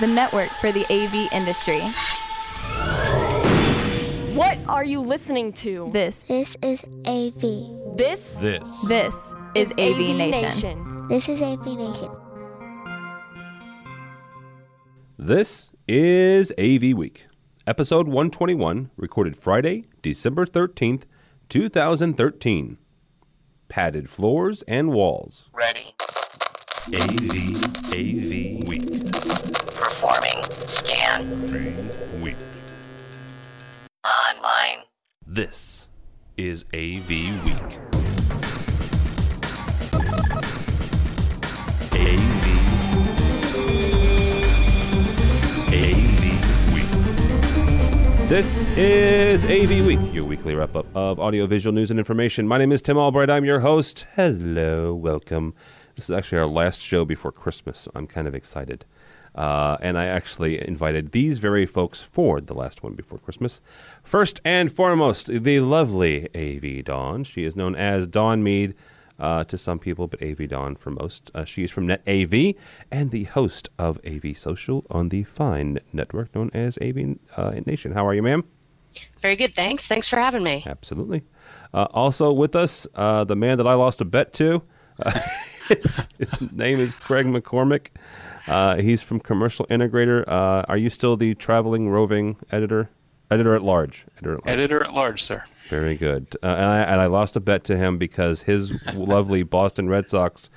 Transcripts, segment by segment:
the network for the AV industry. What are you listening to? This, This is AV. This This. this is AV, Nation. This is AV Nation. This is AV Week, episode 121, recorded Friday, December 13th, 2013. Padded floors and walls. Ready. AV, AV Week. Performing. Scan. Week. Online. This is AV Week. AV. AV Week. This is AV Week, your weekly wrap up of audiovisual news and information. My name is Tim Albright. I'm your host. Hello, welcome. This is actually our last show before Christmas, so I'm kind of excited. Uh, and I actually invited these very folks for the last one before Christmas. First and foremost, the lovely AV Dawn. She is known as Dawn Meade uh, to some people, but AV Dawn for most. Uh, she is from Net AV and the host of AV Social on the fine network known as AV uh, Nation. How are you, ma'am? Very good. Thanks. Thanks for having me. Absolutely. Uh, also with us, uh, the man that I lost a bet to. Uh, his, his name is Craig MacCormack. Uh, he's from Commercial Integrator. Uh, are you still the traveling roving editor? Editor at large. Editor at large. Editor at large, sir. Very good. Uh, and, I, and I lost a bet to him because his lovely Boston Red Sox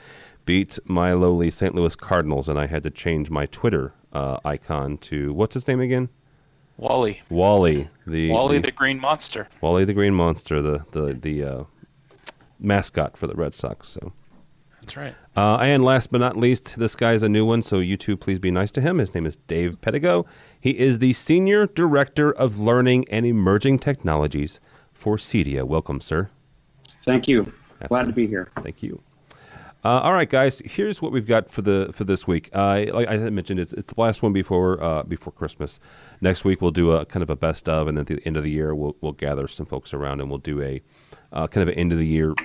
beat my lowly St. Louis Cardinals, and I had to change my Twitter uh, icon to what's his name again? Wally. Wally. The Wally the, the Green Monster. Wally the Green Monster, the the the uh, mascot for the Red Sox. So, That's right. uh, and last but not least, this guy's a new one. So you two, please be nice to him. His name is Dave Pedigo. He is the senior director of learning and emerging technologies for CEDIA. Welcome, sir. Thank you. Glad to be here. Thank you. Uh, all right, guys. Here's what we've got for the for this week. Uh, like I had mentioned, it's it's the last one before uh, before Christmas. Next week we'll do a kind of a best of, and then at the end of the year we'll we'll gather some folks around and we'll do a uh, kind of an end of the year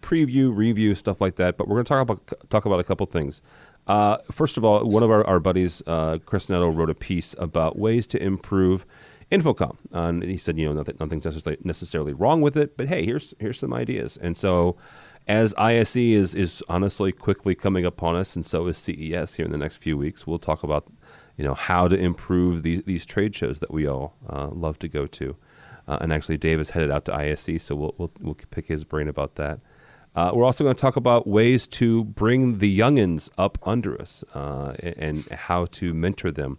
preview, review, stuff like that. But we're going to talk about talk about a couple things. Uh, first of all, one of our, our buddies, uh, Chris Netto, wrote a piece about ways to improve InfoComm, uh, and he said, you know, nothing, nothing's necessarily, necessarily wrong with it, but hey, here's here's some ideas. And so, as ISE is is honestly quickly coming upon us, and so is CES here in the next few weeks, we'll talk about, you know, how to improve these these trade shows that we all uh, love to go to. Uh, and actually, Dave is headed out to ISE, so we'll we'll, we'll pick his brain about that. Uh, we're also going to talk about ways to bring the youngins up under us uh, and how to mentor them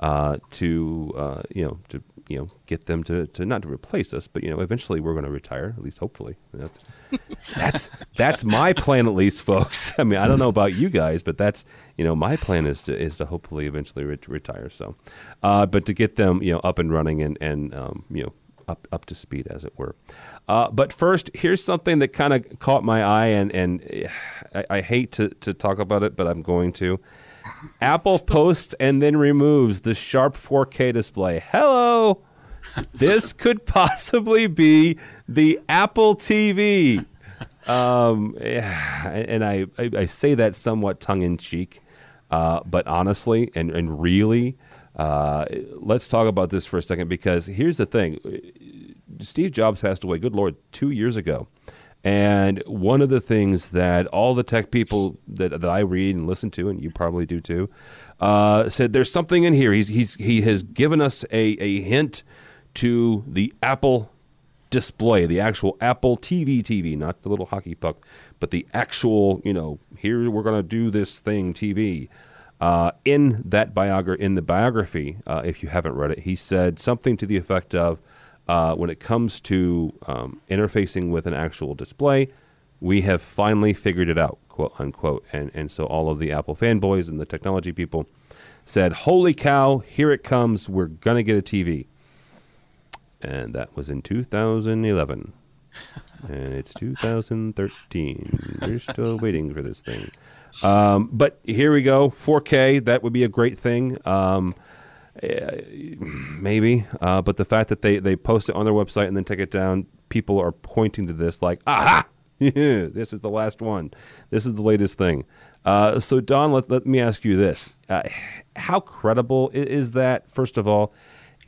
uh, to uh, you know to you know get them to, to not to replace us, but you know eventually we're going to retire, at least hopefully. That's that's that's my plan, at least, folks. I mean, I don't know about you guys, but that's you know my plan is to is to hopefully eventually re- retire. So, uh, but to get them you know up and running and and um, you know up up to speed, as it were. Uh, but first, here's something that kind of caught my eye, and and eh, I, I hate to to talk about it, but I'm going to. Apple posts and then removes the sharp 4K display. Hello, this could possibly be the Apple TV. Um, yeah, and I, I, I say that somewhat tongue in cheek, uh, but honestly and, and really, uh, let's talk about this for a second because here's the thing Steve Jobs passed away, good Lord, two years ago. And one of the things that all the tech people that, that I read and listen to, and you probably do too, uh, said there's something in here. He's, he's, he has given us a, a hint to the Apple display, the actual Apple TV TV, not the little hockey puck, but the actual, you know, here we're going to do this thing TV. Uh, in that biogra- in the biography, uh, if you haven't read it, he said something to the effect of, uh, when it comes to um, interfacing with an actual display, we have finally figured it out, quote unquote. And and so all of the Apple fanboys and the technology people said, "Holy cow, here it comes! We're gonna get a TV." And that was in 2011, and it's 2013. We're still waiting for this thing. Um, but here we go, 4K. That would be a great thing. Um, maybe, uh, but the fact that they they post it on their website and then take it down, people are pointing to this like, aha, this is the last one. This is the latest thing. Uh, so, Dawn, let, let me ask you this: uh, How credible is that? First of all,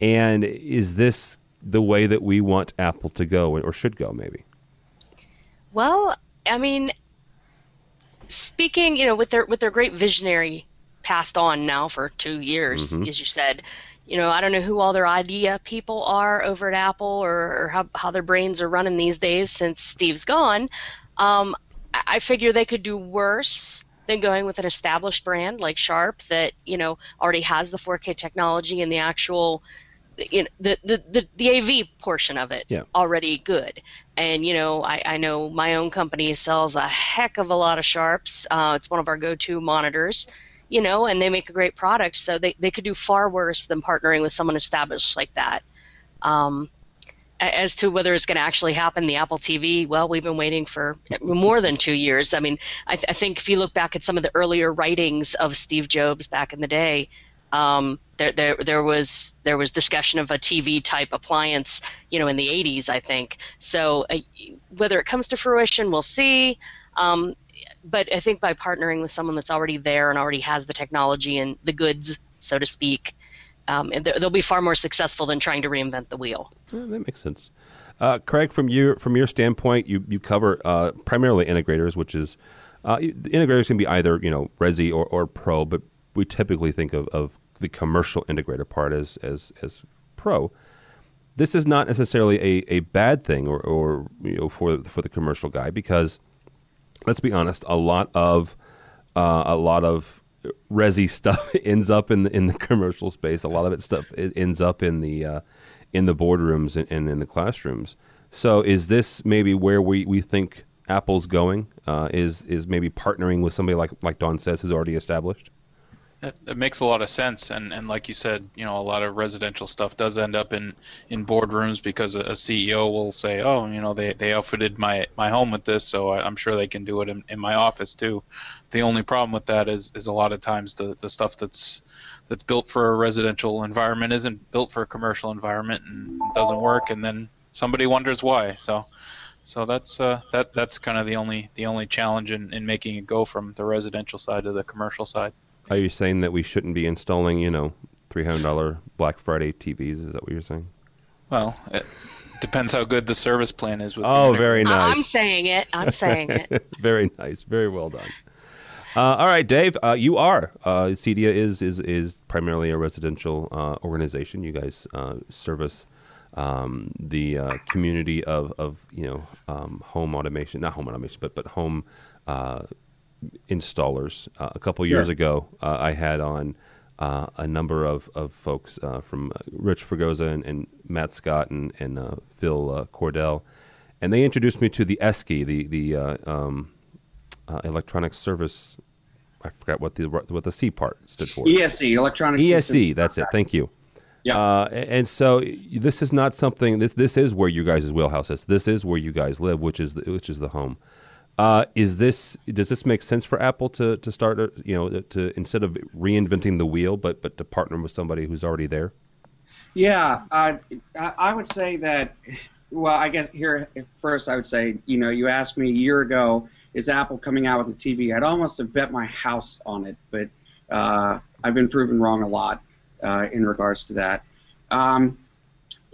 and is this the way that we want Apple to go, or should go, maybe? Well, I mean, speaking, you know, with their with their great visionary passed on now for two years, mm-hmm. as you said. You know, I don't know who all their idea people are over at Apple or, or how, how their brains are running these days since Steve's gone. Um, I figure they could do worse than going with an established brand like Sharp that you know already has the 4K technology and the actual you know, the, the, the, the AV portion of it yeah. already good. And, you know, I, I know my own company sells a heck of a lot of Sharps. Uh, it's one of our go to monitors, you know, and they make a great product. So they, they could do far worse than partnering with someone established like that. Um, as to whether it's going to actually happen, the Apple TV, well, we've been waiting for more than two years. I mean, I, th- I think if you look back at some of the earlier writings of Steve Jobs back in the day, um, there, there, there was there was discussion of a TV type appliance, you know, in the 80s, I think. So uh, whether it comes to fruition, we'll see. Um, but I think by partnering with someone that's already there and already has the technology and the goods, so to speak, um, they'll be far more successful than trying to reinvent the wheel. Yeah, that makes sense. Uh, Craig, from your from your standpoint, you you cover uh, primarily integrators, which is uh, integrators can be either you know Resi or, or Pro, but we typically think of, of the commercial integrator part as as as pro. This is not necessarily a, a bad thing or, or you know for for the commercial guy because let's be honest, a lot of uh, a lot of resi stuff ends up in the in the commercial space. A lot of it stuff it ends up in the uh, in the boardrooms and, and, in the classrooms. So is this maybe where we, we think Apple's going? Uh, is is maybe partnering with somebody like like Dawn says who's already established? It, it, makes a lot of sense, and, and like you said, you know, a lot of residential stuff does end up in, in boardrooms because a, CEO will say, oh, you know, they, they outfitted my, my home with this, so I, am sure they can do it in, in my office too. The only problem with that is, is a lot of times the, the stuff that's that's built for a residential environment isn't built for a commercial environment and doesn't work, and then somebody wonders why. So so that's uh, that that's kind of the only the only challenge in, in making it go from the residential side to the commercial side. Are you saying that we shouldn't be installing, you know, three hundred dollar Black Friday TVs? Is that what you're saying? Well, it depends how good the service plan is. With oh, very nice. I'm saying it. I'm saying it. very nice. Very well done. Uh, all right, Dave. Uh, you are uh, CEDIA is is is primarily a residential uh, organization. You guys uh, service um, the uh, community of, of you know um, home automation, not home automation, but but home installers. Uh, a couple years yeah. ago, uh, I had on uh, a number of, of folks uh, from uh, Rich Fregosa and, and, Matt Scott and, and uh, Phil Cordell, and they introduced me to the ESCI, the the um, electronic service. I forgot what the what the C part stood for. ESC, electronic. ESC, that's it. Thank you. Yeah. Uh, and so this is not something. This this is where you guys' wheelhouse is. This is where you guys live, which is the, which is the home. Uh, is this does this make sense for Apple to to start uh, you know to instead of reinventing the wheel, but but to partner with somebody who's already there? Yeah, uh, I would say that. Well, I guess here first I would say you know you asked me a year ago is Apple coming out with a TV? I'd almost have bet my house on it, but uh, I've been proven wrong a lot uh, in regards to that. Um,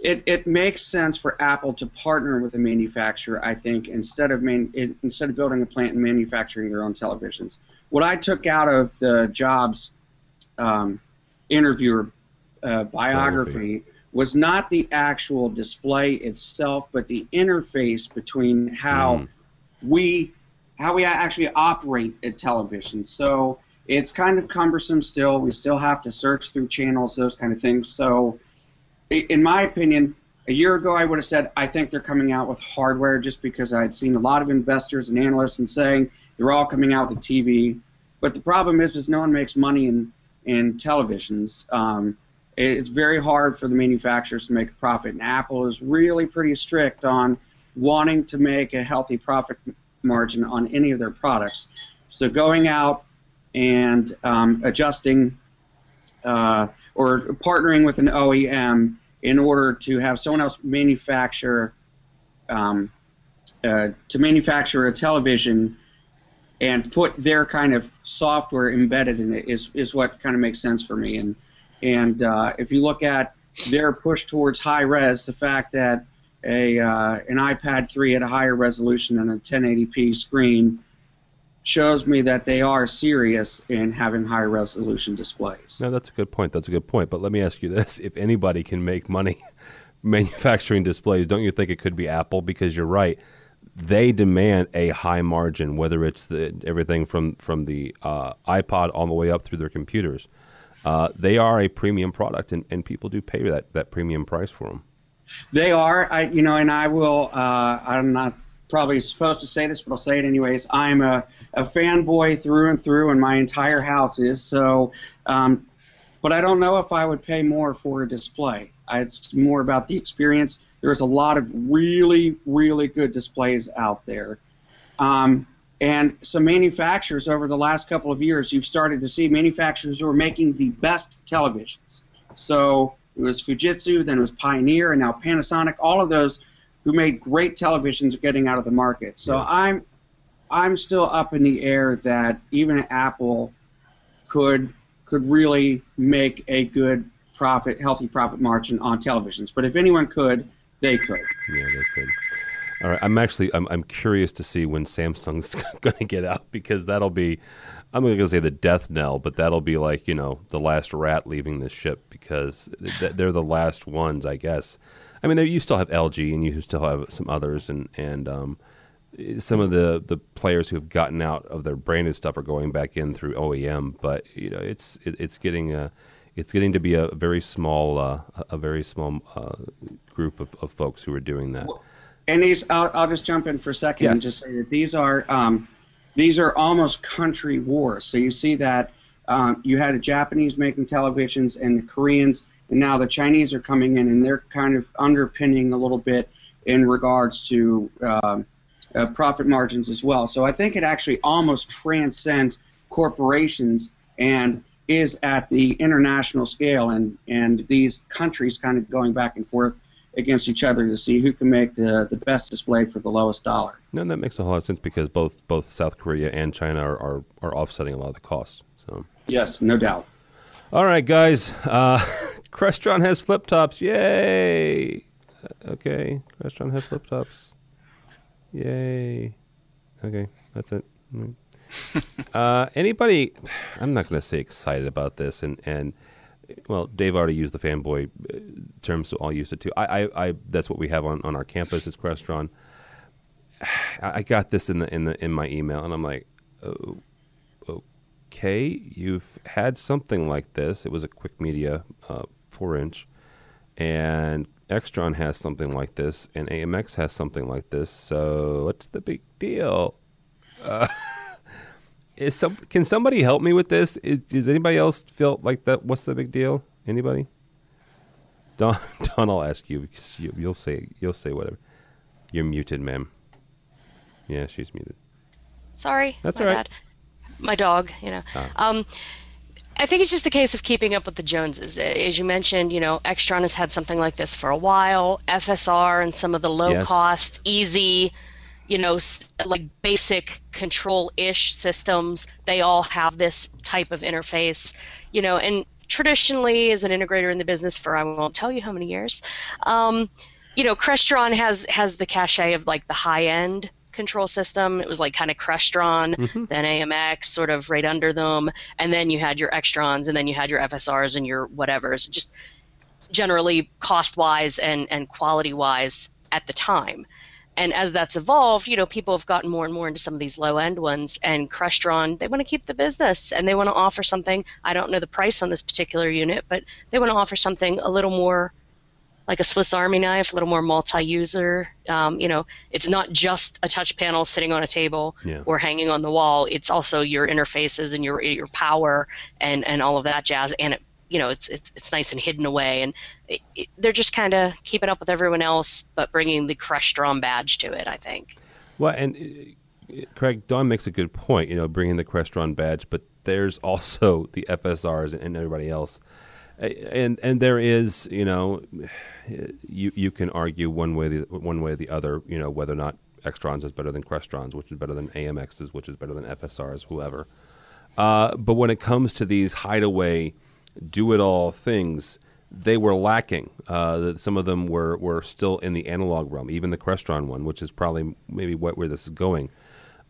it, it makes sense for Apple to partner with a manufacturer, I think, instead of man, it, instead of building a plant and manufacturing their own televisions. What I took out of the Jobs um, interviewer uh, biography was not the actual display itself, but the interface between how mm. we how we actually operate a television. So it's kind of cumbersome still. We still have to search through channels, those kind of things. So in my opinion, a year ago I would have said I think they're coming out with hardware just because I'd seen a lot of investors and analysts and saying they're all coming out with TV. But the problem is, is no one makes money in in televisions. Um, it's very hard for the manufacturers to make a profit, and Apple is really pretty strict on wanting to make a healthy profit margin on any of their products. So going out and um, adjusting uh, or partnering with an OEM in order to have someone else manufacture um, uh, to manufacture a television and put their kind of software embedded in it is, is what kind of makes sense for me. And and uh, if you look at their push towards high res, the fact that a uh, an iPad 3 at a higher resolution than a 1080p screen shows me that they are serious in having high resolution displays. No, that's a good point. That's a good point. But let me ask you this: If anybody can make money manufacturing displays, don't you think it could be Apple? Because you're right, they demand a high margin, whether it's the everything from from the uh, iPod all the way up through their computers. Uh, they are a premium product, and, and people do pay that, that premium price for them. They are, I you know, and I will. Uh, I'm not probably supposed to say this, but I'll say it anyways. I'm a, a fanboy through and through, and my entire house is. So, um, but I don't know if I would pay more for a display. It's more about the experience. There's a lot of really, really good displays out there. Um, and some manufacturers over the last couple of years, you've started to see manufacturers who are making the best televisions. So it was Fujitsu, then it was Pioneer, and now Panasonic. All of those who made great televisions are getting out of the market. So yeah. I'm I'm still up in the air that even Apple could could really make a good profit, healthy profit margin on televisions. But if anyone could, they could. Yeah, they could. All right, I'm actually I'm I'm curious to see when Samsung's going to get out because that'll be I'm going to say the death knell, but that'll be like you know the last rat leaving the ship because they're the last ones, I guess. I mean, you still have LG and you still have some others, and and um, some of the the players who have gotten out of their branded stuff are going back in through OEM, but you know it's it, it's getting a it's getting to be a very small uh, a very small uh, group of, of folks who are doing that. And these, I'll, I'll just jump in for a second yes. and just say that these are um, these are almost country wars. So you see that um, you had the Japanese making televisions and the Koreans, and now the Chinese are coming in, and they're kind of underpinning a little bit in regards to uh, uh, profit margins as well. So I think it actually almost transcends corporations and is at the international scale, and and these countries kind of going back and forth against each other to see who can make the, the best display for the lowest dollar. No, that makes a whole lot of sense because both both South Korea and China are, are, are offsetting a lot of the costs. So yes, no doubt. All right, guys. Uh, Crestron has flip tops. Yay! Okay, Crestron has flip tops. Yay! Okay, that's it. Uh, anybody? I'm not going to say excited about this, and and well, Dave already used the fanboy uh, term, so I'll use it too. I, I, I that's what we have on, on our campus is Crestron. I got this in the in the in my email, and I'm like, oh, okay, you've had something like this. It was a QuickMedia uh, four inch, and Extron has something like this, and AMX has something like this. So what's the big deal? Uh, is some can somebody help me with this? Is, does anybody else feel like that? What's the big deal? Anybody? Dawn, Dawn, I'll ask you because you, will say you'll say whatever. You're muted, ma'am. Yeah, she's muted. Sorry, that's all right. Bad. My dog, you know. Ah. Um, I think it's just a case of keeping up with the Joneses. As you mentioned, you know, Extron has had something like this for a while. FSR and some of the low yes. cost, easy you know, like basic control ish systems, they all have this type of interface, you know, and traditionally, as an integrator in the business for I won't tell you how many years, um, you know, Crestron has has the cachet of like the high end control system. It was like kind of Crestron, mm-hmm. then AMX, sort of right under them, and then you had your Extrons, and then you had your FSRs and your whatevers. Just generally cost wise and and quality wise at the time and as that's evolved, you know, people have gotten more and more into some of these low end ones. And Crestron, they want to keep the business and they want to offer something. I don't know the price on this particular unit, but they want to offer something a little more like a Swiss Army knife, a little more multi-user. Um, you know, it's not just a touch panel sitting on a table yeah. or hanging on the wall. It's also your interfaces and your your power and and all of that jazz, and it you know it's it's, it's nice and hidden away and it, it, they're just kind of keeping up with everyone else but bringing the Crestron badge to it i think well and uh, craig dawn makes a good point you know bringing the Crestron badge but there's also the fsrs and everybody else and and there is you know you you can argue one way the one way or the other you know whether or not Extrons is better than Crestrons, which is better than AMXs, which is better than FSRs, whoever. Uh, but when it comes to these hideaway, do it all things, they were lacking. Uh, some of them were, were still in the analog realm, even the Crestron one, which is probably maybe what, where this is going.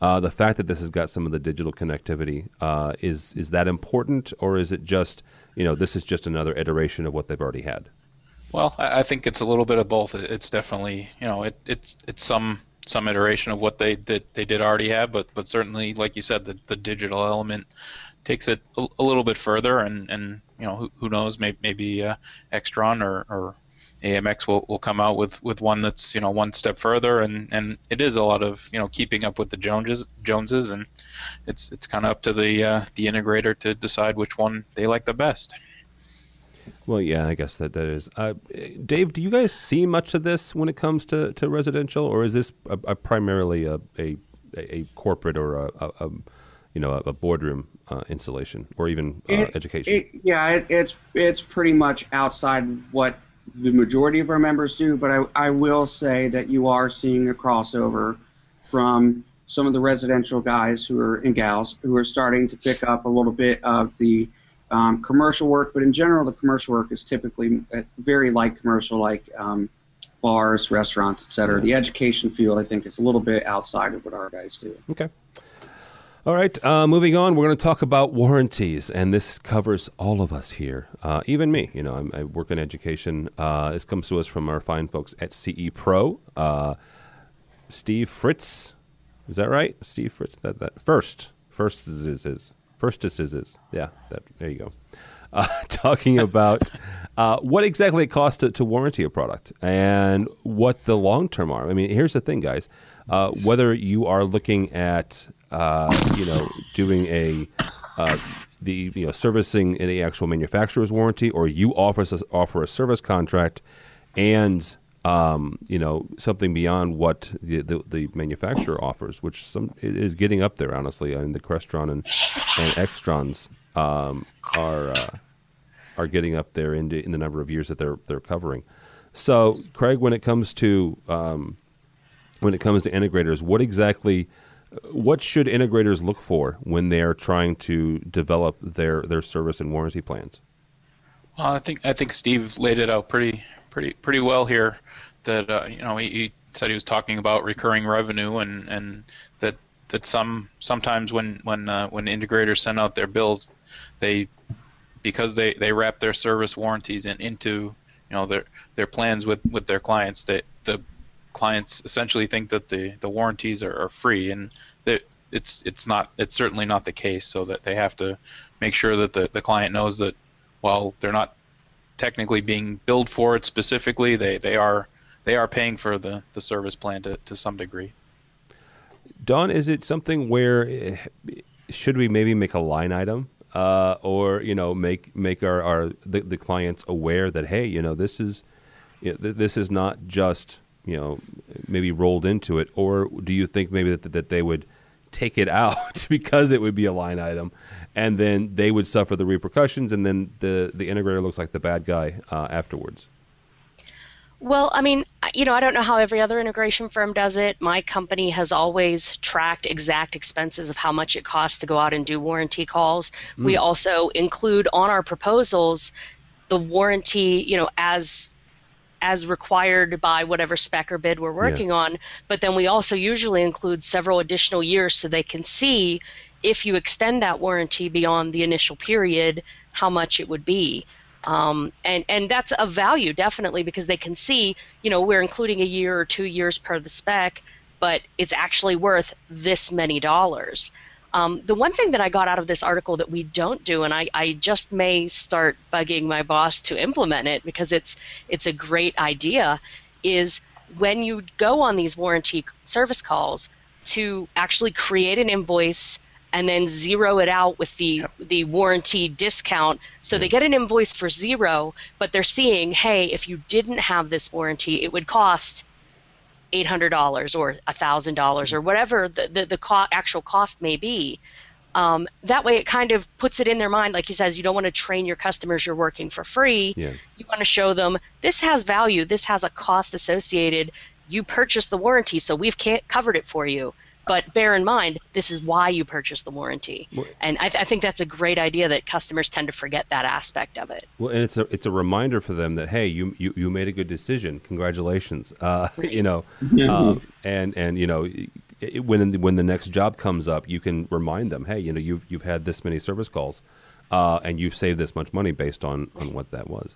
Uh, the fact that this has got some of the digital connectivity uh, is is that important, or is it just you know this is just another iteration of what they've already had? Well, I think it's a little bit of both. It's definitely you know it, it's it's some some iteration of what they did they did already have, but but certainly like you said, the the digital element takes it a, a little bit further, and and you know who, who knows maybe maybe uh, Extron or, or AMX will, will come out with, with one that's you know one step further, and, and it is a lot of you know keeping up with the Joneses Joneses, and it's it's kind of up to the uh, the integrator to decide which one they like the best. Well, yeah, I guess that that is. Uh, Dave, do you guys see much of this when it comes to, to residential, or is this a, a primarily a, a, a corporate or a, a, you know a boardroom uh, installation or even uh, it, education? It, yeah, it, it's it's pretty much outside what the majority of our members do, but I, I will say that you are seeing a crossover from some of the residential guys who are and gals who are starting to pick up a little bit of the um, commercial work, but in general, the commercial work is typically uh, very light commercial, like um, bars, restaurants, etc. Yeah. The education field, I think, is a little bit outside of what our guys do. Okay. All right, uh, moving on, we're going to talk about warranties, and this covers all of us here, uh, even me. You know, I'm, i work in education. Uh, this comes to us from our fine folks at CE Pro. Uh, Steve Fritz, is that right? Steve Fritz, that that first, first is is, is first is is, is. yeah. That there you go. Uh, talking about uh, what exactly it costs to, to warranty a product and what the long term are. I mean, here's the thing, guys. Whether you are looking at uh, you know, doing a uh, the you know servicing in the actual manufacturer's warranty, or you offer offer a service contract and um, you know something beyond what the, the, the, manufacturer offers, which some is getting up there. Honestly, I mean the Crestron and, and Extrons um, are uh, are getting up there in the, in the number of years that they're they're covering. So, Craig, when it comes to um, when it comes to integrators, what exactly what should integrators look for when they're trying to develop their, their service and warranty plans? Well, I think I think Steve laid it out pretty pretty pretty well here. That uh, you know he, he, said he was talking about recurring revenue and, and that that some sometimes when when uh, when integrators send out their bills, they because they, they wrap their service warranties in, into you know their their plans with, with their clients that clients essentially think that the, the warranties are, are free, and it's it's not it's certainly not the case. So that they have to make sure that the, the client knows that while they're not technically being billed for it specifically, they, they are they are paying for the, the service plan to, to some degree. Dawn, is it something where should we maybe make a line item uh, or you know make make our, our the, the clients aware that hey you know this is you know, this is not just you know maybe rolled into it, or do you think maybe that that they would take it out because it would be a line item, and then they would suffer the repercussions, and then the the integrator looks like the bad guy uh, afterwards? Well, I mean, you know, I don't know how every other integration firm does it. My company has always tracked exact expenses of how much it costs to go out and do warranty calls. Mm. We also include on our proposals the warranty, you know, as as required by whatever spec or bid we're working yeah. on. But then we also usually include several additional years so they can see if you extend that warranty beyond the initial period, how much it would be. Um, and and that's a value definitely because they can see, you know, we're including a year or two years per the spec, but it's actually worth this many dollars. Um, the one thing that I got out of this article that we don't do, and I, I just may start bugging my boss to implement it because it's it's a great idea, is when you go on these warranty service calls to actually create an invoice and then zero it out with the yep. the warranty discount so they get an invoice for zero but they're seeing hey if you didn't have this warranty it would cost $800 or $1,000 or whatever the, the, the co- actual cost may be. Um, that way, it kind of puts it in their mind. Like he says, you don't want to train your customers you're working for free. Yeah. You want to show them this has value, this has a cost associated. you purchased the warranty, so we've covered it for you. But bear in mind, this is why you purchase the warranty. Well, and I, th- I, think that's a great idea that customers tend to forget that aspect of it. Well, and it's a it's a reminder for them that hey, you you, you made a good decision. Congratulations. Uh, right. You know, um, and and you know. when when the next job comes up, you can remind them, hey, you know, you've you've had this many service calls, uh, and you've saved this much money based on on what that was.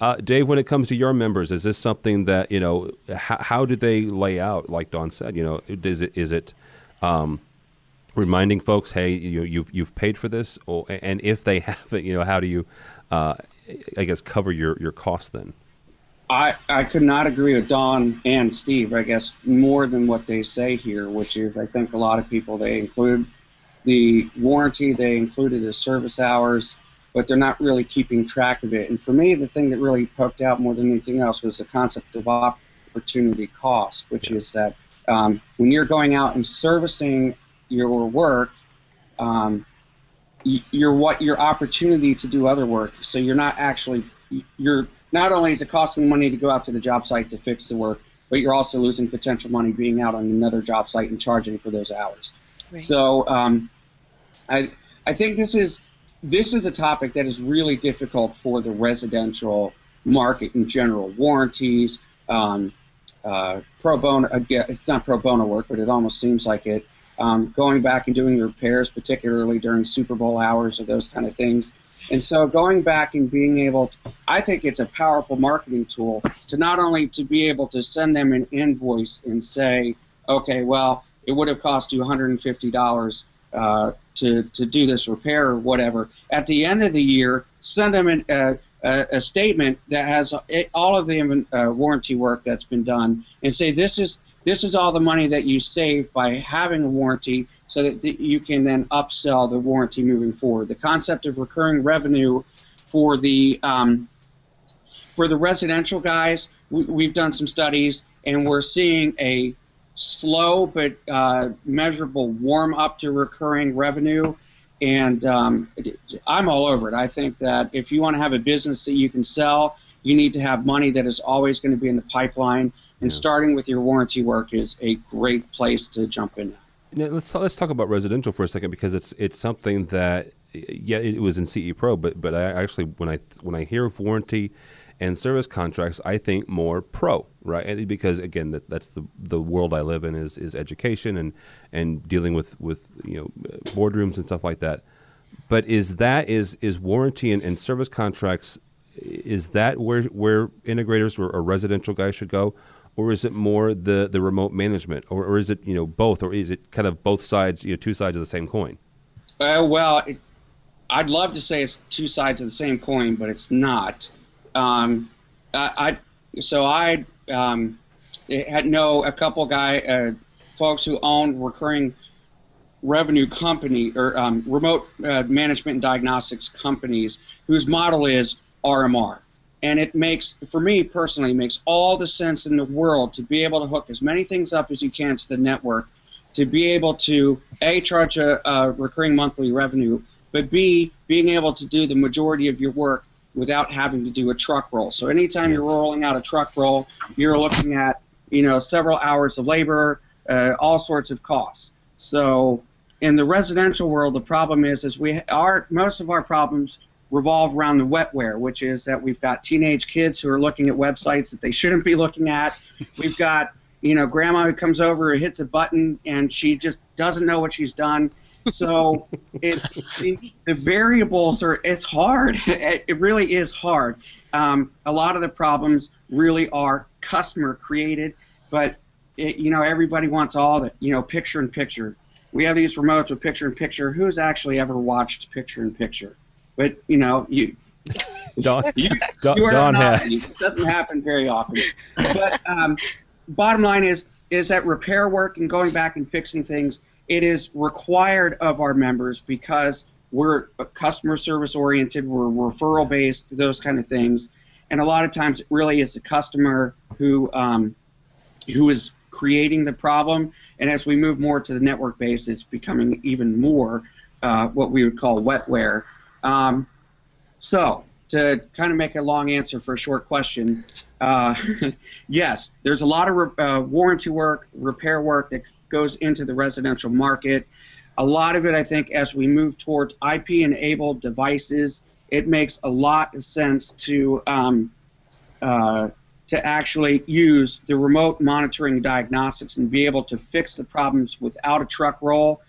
Uh, Dave, when it comes to your members, is this something that you know? How, how do they lay out? Like Dawn said, you know, is it is it um, reminding folks, hey, you, you've you've paid for this, or, and if they haven't, you know, how do you, uh, I guess, cover your your costs then? I, I could not agree with Dawn and Steve, I guess, more than what they say here, which is I think a lot of people, they include the warranty, they included the service hours, but they're not really keeping track of it. And for me, the thing that really poked out more than anything else was the concept of opportunity cost, which is that um, when you're going out and servicing your work, um, you're what your opportunity to do other work. So you're not actually you're not only is it costing money to go out to the job site to fix the work, but you're also losing potential money being out on another job site and charging for those hours. Right. So um, I I think this is this is a topic that is really difficult for the residential market in general. Warranties, um, uh, pro bono. Uh, it's not pro bono work, but it almost seems like it. Um, going back and doing the repairs, particularly during Super Bowl hours or those kind of things. And so going back and being able, to, I think it's a powerful marketing tool to not only to be able to send them an invoice and say, okay, well, it would have cost you $150 uh, to, to do this repair or whatever. At the end of the year, send them an, uh, a, a statement that has all of the uh, warranty work that's been done and say this is this is all the money that you save by having a warranty so that you can then upsell the warranty moving forward. The concept of recurring revenue for the um, for the residential guys, we, have done some studies and we're seeing a slow but uh, measurable warm up to recurring revenue and um, I'm all over it. I think that if you want to have a business that you can sell, you need to have money that is always going to be in the pipeline. And yeah. starting with your warranty work is a great place to jump in. Now, let's let's talk about residential for a second because it's it's something that yeah it was in CE Pro, but but I actually when I when I hear of warranty and service contracts, I think more pro, right? Because again, that, that's the the world I live in is is education and and dealing with with you know boardrooms and stuff like that. But is that is is warranty and, and service contracts? Is that where where integrators or, or, residential guys should go, or is it more the the remote management, or, or is it you know both, or is it kind of both sides, you know, two sides of the same coin? Uh, well, it, I'd love to say it's two sides of the same coin, but it's not. Um, I, I, so I um, had know a couple guy uh, folks who own recurring revenue company or um, remote uh, management and diagnostics companies whose model is RMR. And it makes, for me personally, makes all the sense in the world to be able to hook as many things up as you can to the network, to be able to a charge a, a recurring monthly revenue, but b being able to do the majority of your work without having to do a truck roll. So anytime yes. you're rolling out a truck roll, you're looking at you know several hours of labor, uh, all sorts of costs. So in the residential world, the problem is is we are most of our problems revolve around the wetware, which is that we've got teenage kids who are looking at websites that they shouldn't be looking at. We've got you know grandma who comes over who hits a button and she just doesn't know what she's done so it's it, the variables are it's hard. It really is hard. Um, a lot of the problems really are customer created, but it, you know everybody wants all the you know picture in picture. We have these remotes with picture in picture. Who's actually ever watched picture in picture? But you know you. Dawn, you, Dawn, you Dawn has. It doesn't happen very often. But um, bottom line is is that repair work and going back and fixing things it is required of our members because we're customer service oriented, we're referral based, those kind of things, and a lot of times it really is the customer who um, who is creating the problem. And as we move more to the network base, it's becoming even more uh, what we would call wetware. Um, so to kind of make a long answer for a short question, uh, yes, there's a lot of uh, warranty work, repair work that goes into the residential market. A lot of it, I think, as we move towards IP-enabled devices, it makes a lot of sense to um, uh, to actually use the remote monitoring diagnostics and be able to fix the problems without a truck roll.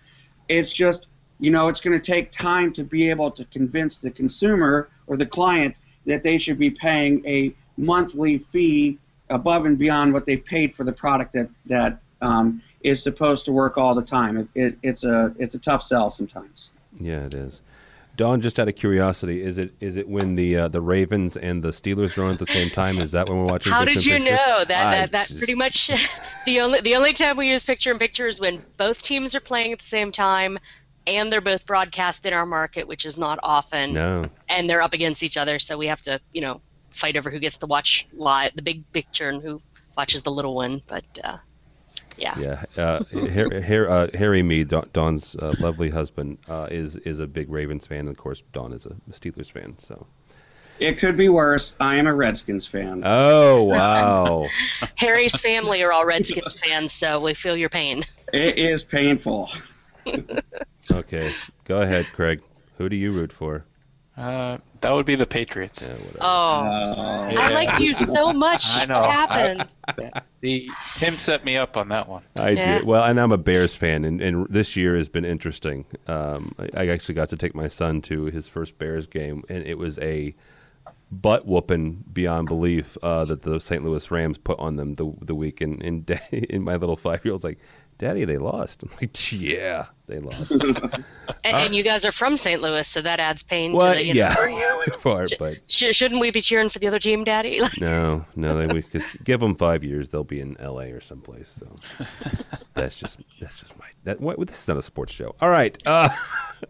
It's just, you know, it's going to take time to be able to convince the consumer or the client that they should be paying a monthly fee above and beyond what they've paid for the product that that um, is supposed to work all the time. It, it, it's a it's a tough sell sometimes. Yeah, it is. Dawn, just out of curiosity, is it is it when the uh, the Ravens and the Steelers are on at the same time? Is that when we're watching? How did you picture? know that? I That, that just- pretty much the only the only time we use picture in picture is when both teams are playing at the same time, and they're both broadcast in our market, which is not often, No. and they're up against each other. So we have to, you know, fight over who gets to watch live the big picture and who watches the little one. But uh, yeah. Yeah, uh, Har- Har- uh, Harry Meade, Dawn- Dawn's uh, lovely husband, uh, is is a big Ravens fan, and of course, Dawn is a Steelers fan. So, It could be worse. I am a Redskins fan. oh wow, Harry's family are all Redskins fans, so we feel your pain. It is painful. okay, go ahead, Craig. Who do you root for? Uh, that would be the Patriots. Yeah, whatever. Oh, I liked you so much. I know. What happened? The Tim set me up on that one. I Yeah. do. Well, and I'm a Bears fan, and, and this year has been interesting. Um, I, I actually got to take my son to his first Bears game, and it was a butt whooping beyond belief uh, that the St. Louis Rams put on them the the week. And, and, da- and my little five year old's like, "Daddy, they lost." I'm like, "Yeah, they lost." And, and you guys are from St. Louis, so that adds pain well, to the. You know, yeah, yeah, we are, but Sh- shouldn't we be cheering for the other team, Daddy? No, no, they, we, cause give them five years, they'll be in L.A. or someplace. So that's just that's just my that. What, this is not a sports show. All right. Uh,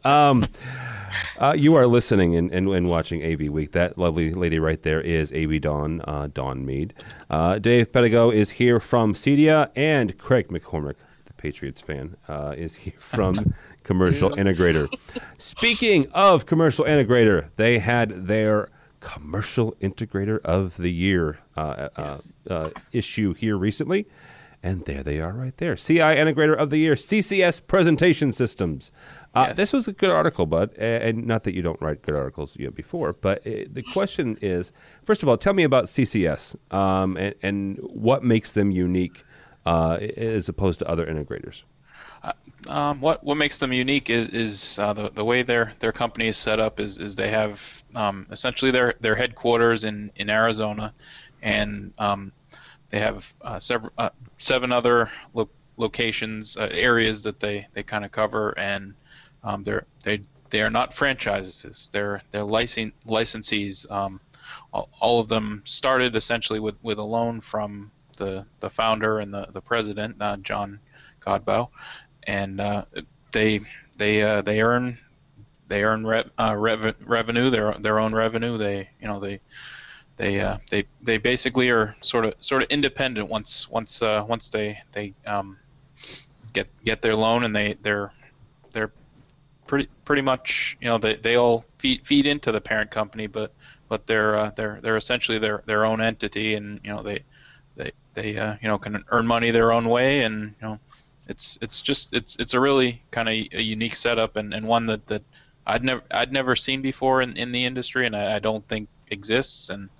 um, uh, you are listening and, and, and watching AV Week. That lovely lady right there is AV Dawn, uh, Dawn Meade. Uh, Dave Pedigo is here from Cedia, and Craig MacCormack, the Patriots fan, uh, is here from Commercial Integrator. Speaking of Commercial Integrator, they had their Commercial Integrator of the Year uh, uh, uh, issue here recently. And there they are right there. CI Integrator of the Year, CCS Presentation Systems. Uh, Yes. This was a good article, Bud. And not that you don't write good articles before, but uh, the question is first of all, tell me about CCS um, and, and what makes them unique uh, as opposed to other integrators. Um, what what makes them unique is, is uh, the the way their their company is set up is, is they have um, essentially their their headquarters in in Arizona, and um, they have uh, several uh, seven other lo- locations uh, areas that they, they kind of cover, and um, they're they they are not franchises. They're they're licen- licensees. Um, all, all of them started essentially with, with a loan from the the founder and the the president, uh, John Godbout, and uh, they they uh, they earn they earn re- uh, rev- revenue their their own revenue. They you know they they uh, they they basically are sort of sort of independent once once uh, once they they um, get get their loan and they they're they're pretty pretty much you know they, they all feed feed into the parent company but but they're uh, they're they're essentially their their own entity and you know they they they uh, you know can earn money their own way and you know it's it's just it's it's a really kind of a unique setup and, and one that, that I'd never I'd never seen before in, in the industry and I, I don't think exists and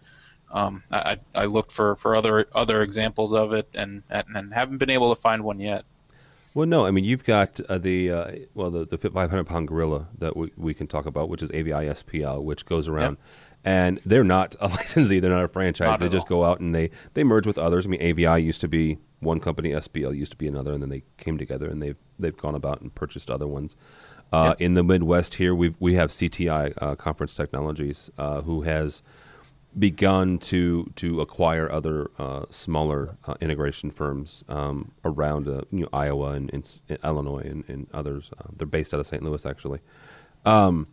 um, I, I looked for, for other other examples of it and, and haven't been able to find one yet. Well, no, I mean you've got uh, the uh, well the the 500 pound gorilla that we, we can talk about, which is AVI SPL, which goes around, and they're not a licensee, they're not a franchise. Not they just go out and they they merge with others. I mean, AVI used to be one company, SPL used to be another, and then they came together and they've they've gone about and purchased other ones. Uh, In the Midwest here, we we have CTI uh, Conference Technologies, uh, who has begun to to acquire other uh, smaller uh, integration firms um, around uh, you know Iowa and, and Illinois and, and others. Uh, they're based out of St. Louis actually. Um,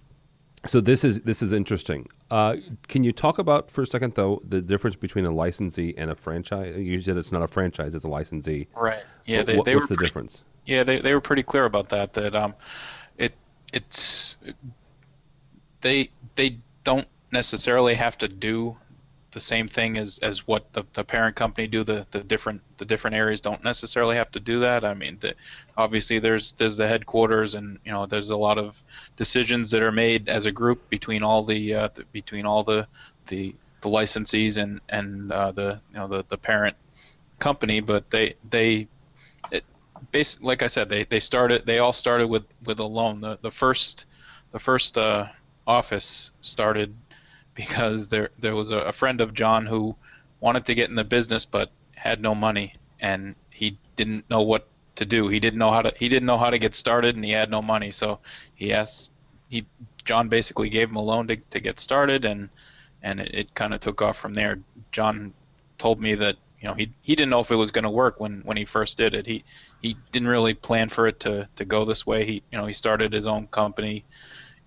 so this is this is interesting. Uh, can you talk about for a second though the difference between a licensee and a franchise? You said it's not a franchise; it's a licensee. Right. Yeah. What- They, they what's the pretty, difference? Yeah, they, they were pretty clear about that. That um, it it's they they don't necessarily have to do the same thing as, as what the, the parent company do. The, the different the different areas don't necessarily have to do that. I mean, the, obviously there's there's the headquarters, and you know there's a lot of decisions that are made as a group between all the, uh, the between all the the, the licensees and and uh, the you know the, the parent company. But they they it, basically like I said they, they started they all started with with a loan. The the first the first uh, office started because there there was a, a friend of John who wanted to get in the business but had no money and he didn't know what to do. He didn't know how to he didn't know how to get started and he had no money. So he asked he John basically gave him a loan to, to get started and and it, it kind of took off from there. John told me that you know he he didn't know if it was going to work when when he first did it. He he didn't really plan for it to to go this way. He you know he started his own company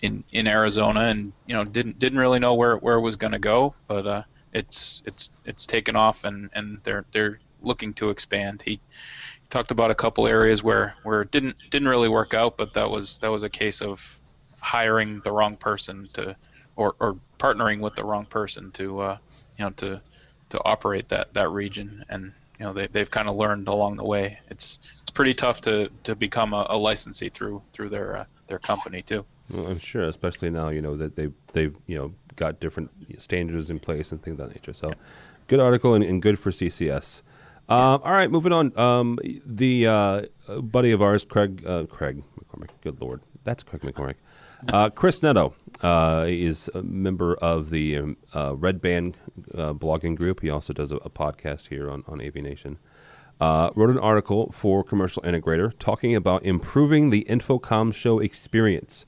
in in Arizona, and you know didn't didn't really know where where it was going to go, but uh, it's it's it's taken off, and and they're they're looking to expand. He talked about a couple areas where where it didn't didn't really work out, but that was that was a case of hiring the wrong person to or or partnering with the wrong person to uh, you know to to operate that that region. And you know they, they've kind of learned along the way. It's it's pretty tough to to become a, a licensee through through their uh, their company too well, I'm sure, especially now, you know, that they've, they've you know, got different standards in place and things of that nature. So, good article and, and good for CCS. Um, all right, moving on. Um, the uh, buddy of ours, Craig, uh, Craig MacCormack, good Lord, that's Craig MacCormack. Uh, Chris Neto uh, is a member of the um, uh, Red Band uh, blogging group. He also does a, a podcast here on, on wrote an article for Commercial Integrator talking about improving the InfoComm show experience.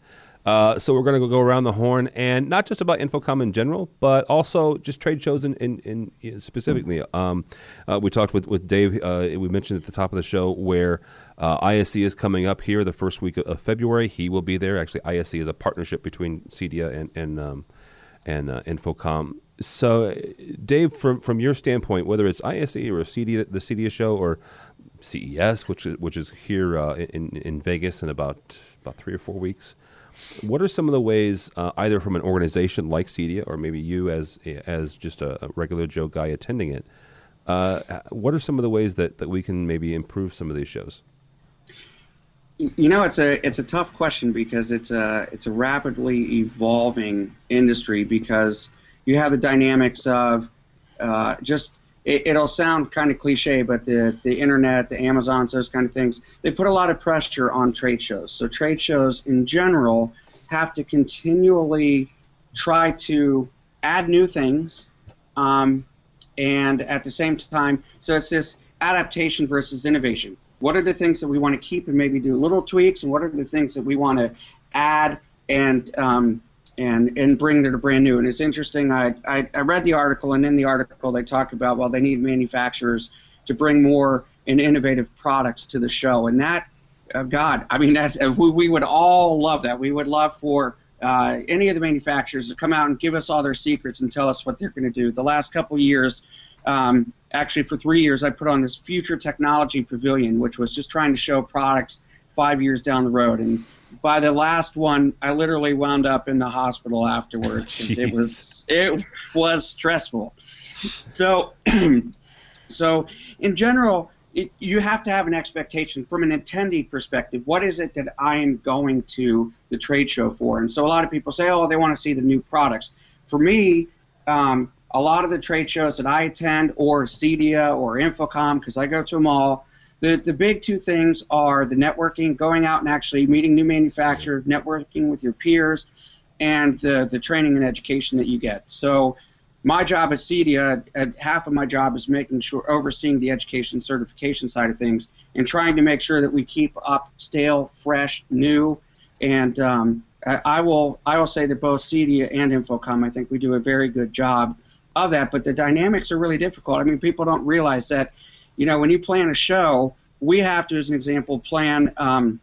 Uh, so we're going to go around the horn and not just about InfoComm in general, but also just trade shows in, in, in specifically. Um, uh, we talked with with Dave. Uh, we mentioned at the top of the show where uh, ISE is coming up here the first week of February. He will be there. Actually, ISE is a partnership between CEDIA and and um, and uh, InfoComm so, Dave, from from your standpoint, whether it's ISE or CD, the CEDIA show, or CES, which is, which is here uh, in in Vegas in about about three or four weeks, what are some of the ways, uh, either from an organization like CEDIA, or maybe you as as just a, a regular Joe guy attending it, uh, what are some of the ways that, that we can maybe improve some of these shows? You know, it's a it's a tough question because it's a it's a rapidly evolving industry because you have the dynamics of uh, just it, will sound kind of cliche, but the the internet, the Amazons, those kind of things, they put a lot of pressure on trade shows. So trade shows in general have to continually try to add new things, um, and at the same time, so it's this adaptation versus innovation. What are the things that we want to keep and maybe do little tweaks, and what are the things that we want to add and um, and and bring a brand new. And it's interesting. I, I, I read the article, and in the article they talk about well they need manufacturers to bring more and innovative products to the show, and that uh, God, I mean that's we, we would all love that. We would love for uh, any of the manufacturers to come out and give us all their secrets and tell us what they're going to do. The last couple years. Um, actually, for three years, I put on this Future Technology Pavilion, which was just trying to show products five years down the road. And by the last one, I literally wound up in the hospital afterwards. it was it was stressful. So, so in general, it, you have to have an expectation from an attendee perspective. What is it that I am going to the trade show for? And so a lot of people say, oh, they want to see the new products. For me, um, a lot of the trade shows that I attend, or CEDIA or InfoComm, because I go to them all, the, the big two things are the networking, going out and actually meeting new manufacturers, networking with your peers, and the, the training and education that you get. So my job at CEDIA, at half of my job is making sure, overseeing the education certification side of things and trying to make sure that we keep up stale, fresh, new, and um, I, I, will I will say that both CEDIA and InfoComm, I think we do a very good job of that, but the dynamics are really difficult. I mean, people don't realize that – you know, when you plan a show, we have to, as an example, plan. Um,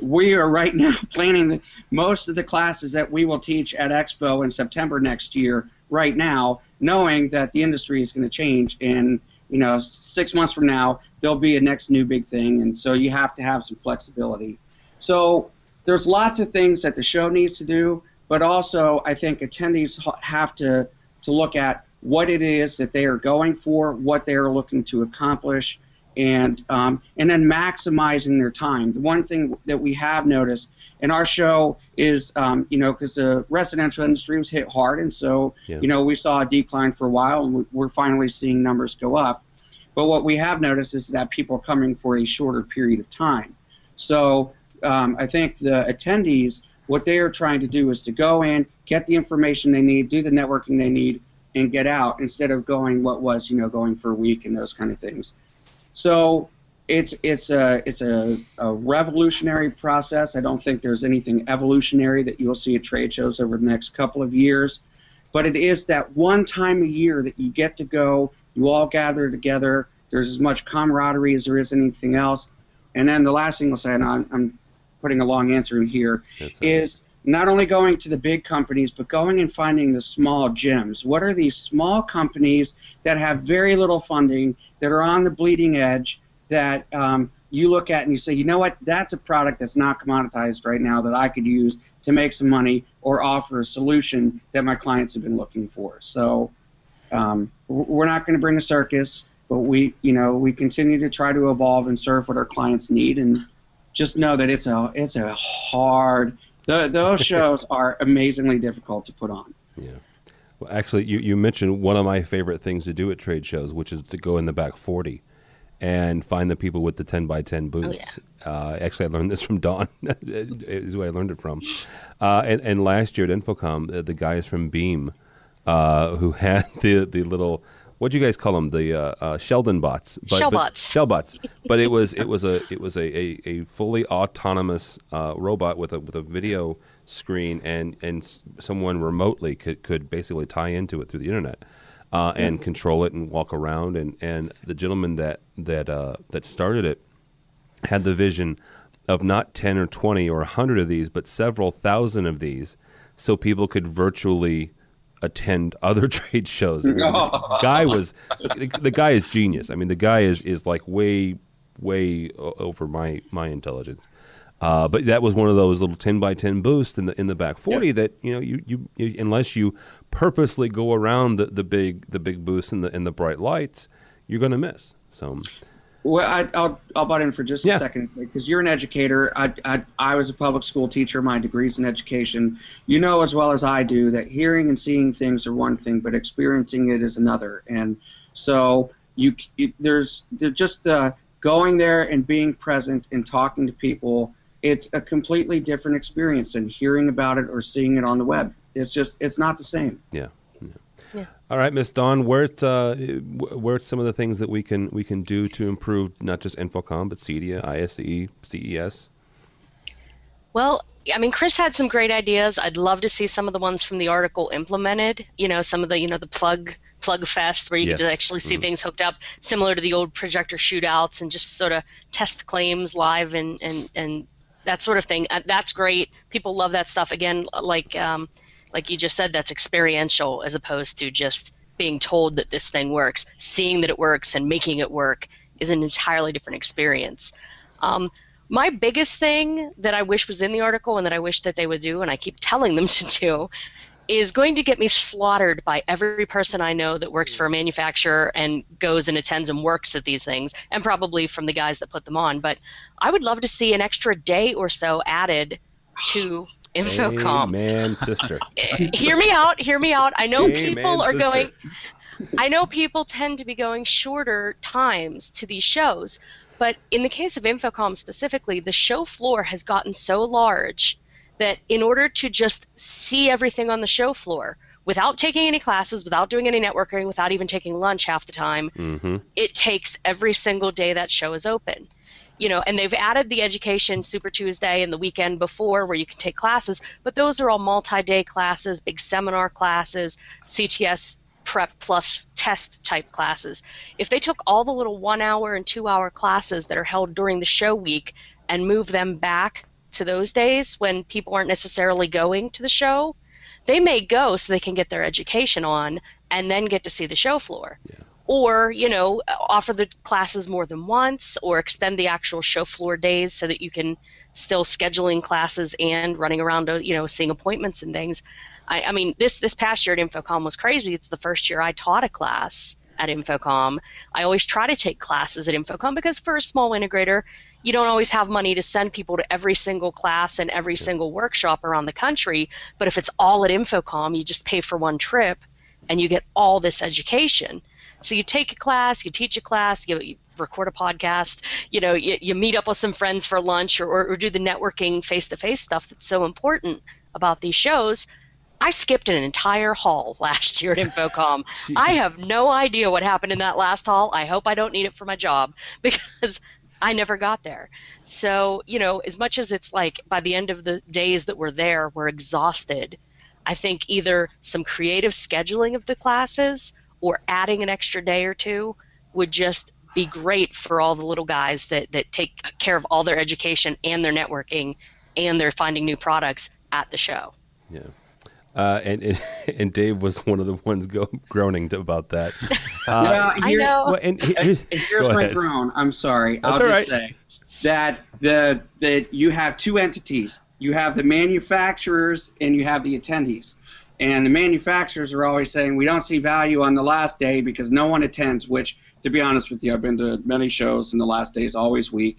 we are right now planning the, most of the classes that we will teach at Expo in September next year. Right now, knowing that the industry is going to change, and you know, six months from now there'll be a next new big thing, and so you have to have some flexibility. So there's lots of things that the show needs to do, but also I think attendees have to to look at what it is that they are going for, what they are looking to accomplish, and um, and then maximizing their time. The one thing that we have noticed in our show is, um, you know, because the residential industry was hit hard, and so yeah. you know we saw a decline for a while, and we're finally seeing numbers go up. But what we have noticed is that people are coming for a shorter period of time. So um, I think the attendees, what they are trying to do is to go in, get the information they need, do the networking they need, and get out instead of going what was you know going for a week and those kind of things. So it's it's a it's a, a revolutionary process. I don't think there's anything evolutionary that you'll see at trade shows over the next couple of years, but it is that one time a year that you get to go. You all gather together. There's as much camaraderie as there is anything else. And then the last thing I'll say, and I'm, I'm putting a long answer in here, That's is not only going to the big companies, but going and finding the small gems. What are these small companies that have very little funding, that are on the bleeding edge, that um, you look at and you say, you know what, that's a product that's not commoditized right now that I could use to make some money or offer a solution that my clients have been looking for. So um, we're not going to bring a circus, but we, you know, we continue to try to evolve and serve what our clients need, and just know that it's a it's a hard the, those shows are amazingly difficult to put on. Yeah. Well, actually, you, you mentioned one of my favorite things to do at trade shows, which is to go in the back 40 and find the people with the 10 by 10 booths. Oh, yeah. uh, actually, I learned this from Dawn, is where I learned it from. Uh, and, and, last year at InfoComm, uh, the guys from Beam uh, who had the, the little what do you guys call them? The uh, uh, Sheldon bots, but, shell but, bots, shell bots. But it was it was a it was a, a, a fully autonomous uh, robot with a with a video screen, and and someone remotely could could basically tie into it through the internet. Uh, and mm-hmm. control it and walk around, and, and the gentleman that that uh, that started it had the vision of not ten or twenty or a hundred of these, but several thousand of these, so people could virtually attend other trade shows. I mean, the guy was the, the, guy is genius. I mean, the guy is is like way way over my my intelligence. Uh, but that was one of those little ten by ten boosts in the in the back forty yeah. that you know you, you, you, unless you purposely go around the, the big the big boosts and the and the bright lights, you're going to miss. So well, I, will I'll butt in for just yeah. a second because you're an educator. I, I I was a public school teacher. My degree's in education. You know as well as I do that hearing and seeing things are one thing, but experiencing it is another. And so you, you there's just uh, going there and being present and talking to people. It's a completely different experience than hearing about it or seeing it on the web. It's just it's not the same. Yeah. All right, Miss Dawn, where uh, where some of the things that we can we can do to improve not just InfoComm but CEDIA, ISE, CES? Well, I mean, Chris had some great ideas. I'd love to see some of the ones from the article implemented. You know, some of the you know the plug plug fest where you yes. get to actually see mm-hmm. things hooked up, similar to the old projector shootouts, and just sort of test claims live and and and that sort of thing. Uh, that's great. People love that stuff. Again, like. Um, like you just said, that's experiential as opposed to just being told that this thing works. Seeing that it works and making it work is an entirely different experience. Um, my biggest thing that I wish was in the article and that I wish that they would do, and I keep telling them to do, is going to get me slaughtered by every person I know that works for a manufacturer and goes and attends and works at these things, and probably from the guys that put them on. But I would love to see an extra day or so added to InfoComm. Man, sister. hear me out. Hear me out. I know Amen, people are sister. going. I know people tend to be going shorter times to these shows, but in the case of InfoComm specifically, the show floor has gotten so large that in order to just see everything on the show floor without taking any classes, without doing any networking, without even taking lunch half the time, mm-hmm. it takes every single day that show is open you know, and they've added the education Super Tuesday and the weekend before where you can take classes, but those are all multi-day classes, big seminar classes, CTS prep plus test type classes. If they took all the little one hour and two hour classes that are held during the show week and move them back to those days when people aren't necessarily going to the show, they may go so they can get their education on and then get to see the show floor. Yeah or you know offer the classes more than once or extend the actual show floor days so that you can still scheduling classes and running around uh, you know seeing appointments and things I, I mean, this this past year at InfoComm was crazy. It's the first year I taught a class at InfoComm I always try to take classes at InfoComm because for a small integrator, you don't always have money to send people to every single class and every single workshop around the country. But if it's all at InfoComm you just pay for one trip and you get all this education. So you take a class, you teach a class, you, you record a podcast, you know, you, you, meet up with some friends for lunch or, or, or do the networking face to face stuff that's so important about these shows. I skipped an entire hall last year at InfoComm. I have no idea what happened in that last hall. I hope I don't need it for my job because I never got there. So, you know, as much as it's like by the end of the days that we're there, we're exhausted. I think either some creative scheduling of the classes or adding an extra day or two would just be great for all the little guys that, that take care of all their education and their networking and they're finding new products at the show. Yeah. Uh, and, and, and Dave was one of the ones go, groaning about that. Uh, well, here, I know. Well, and here's, here's my groan. I'm sorry. That's I'll just right. say that the that you have two entities. You have the manufacturers and you have the attendees. And the manufacturers are always saying we don't see value on the last day because no one attends. Which, to be honest with you, I've been to many shows and the last day is always weak.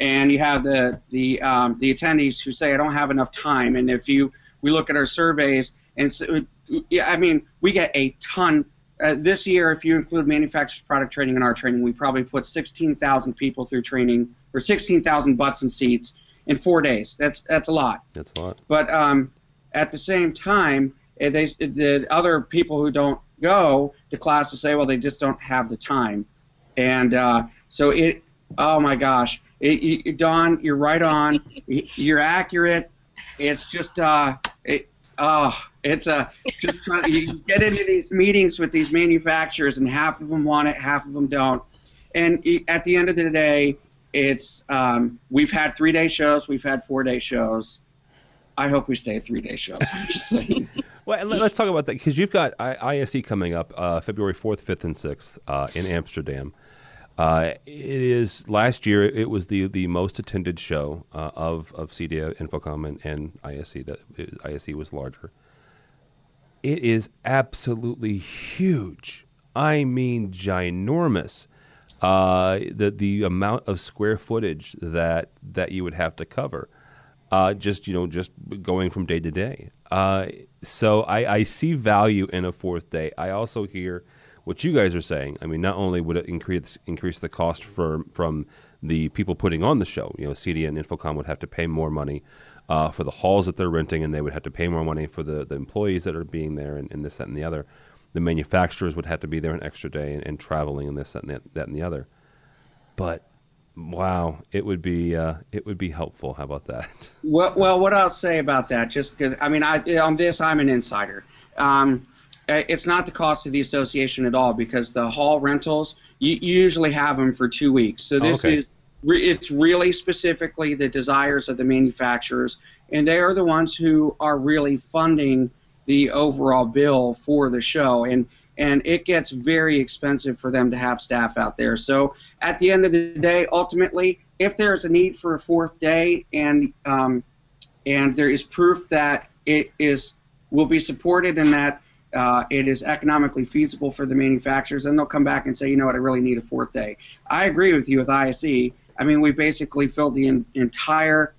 And you have the the um, the attendees who say I don't have enough time. And if you we look at our surveys and so, yeah, I mean we get a ton. Uh, this year, if you include manufacturers product training in our training, we probably put 16,000 people through training or 16,000 butts and seats in four days. That's that's a lot. That's a lot. But um, at the same time, they, the other people who don't go to classes say, well, they just don't have the time. And uh, so it, oh my gosh, it, Dawn, you're right on. you're accurate. It's just, uh, it, oh, it's a just trying. You get into these meetings with these manufacturers, and half of them want it, half of them don't. And at the end of the day, it's um, we've had three day shows, we've had four day shows. I hope we stay three day shows. Well, let's talk about that because you've got ISE coming up uh, February 4th, 5th, and 6th uh, in Amsterdam. Uh, it is last year. It was the the most attended show uh, of of CEDIA, InfoComm, and, and ISE. That ISE was larger. It is absolutely huge. I mean, ginormous. Uh, the the amount of square footage that that you would have to cover, uh, just you know, just going from day to day so I, I see value in a fourth day. I also hear what you guys are saying. I mean, not only would it increase increase the cost for from the people putting on the show, you know, CEDIA and InfoComm would have to pay more money uh, for the halls that they're renting, and they would have to pay more money for the, the employees that are being there, and, and this, that, and the other. The manufacturers would have to be there an extra day and, and traveling, and this, that, and, the, that, and the other. But wow, it would be uh, it would be helpful. How about that? Well, well, what I'll say about that, just because I mean, I on this I'm an insider. Um, eh, it's not the cost of the association at all because the hall rentals you, you usually have them for two weeks. So this okay. is it's really specifically the desires of the manufacturers, and they are the ones who are really funding the overall bill for the show. And and it gets very expensive for them to have staff out there. So at the end of the day, ultimately, if there's a need for a fourth day and um, and there is proof that it is will be supported and that uh, it is economically feasible for the manufacturers, then they'll come back and say, you know what, I really need a fourth day. I agree with you with ISE. I mean, we basically filled the in, entire.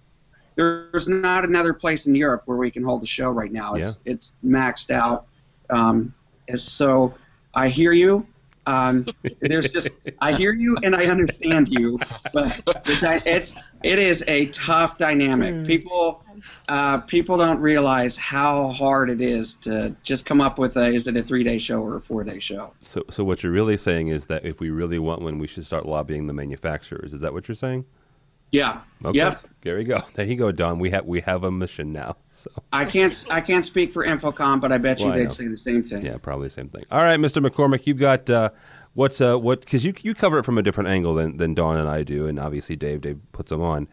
There's not another place in Europe where we can hold a show right now. It's yeah. it's maxed out. Um, so I hear you. Um, there's just I hear you and I understand you, but it's it is a tough dynamic. Mm. People uh, people don't realize how hard it is to just come up with a is it a three day show or a four day show. So so what you're really saying is that if we really want one, we should start lobbying the manufacturers. Is that what you're saying? Yeah. Okay. Yep. There you go. There you go, Dawn. We have we have a mission now. So I can't I can't speak for InfoComm, but I bet you Well, I they'd say the same thing. yeah, probably the same thing. All right, Mr. MacCormack, you've got uh, what's uh, what because you you cover it from a different angle than than Dawn and I do, and obviously Dave Dave puts them on.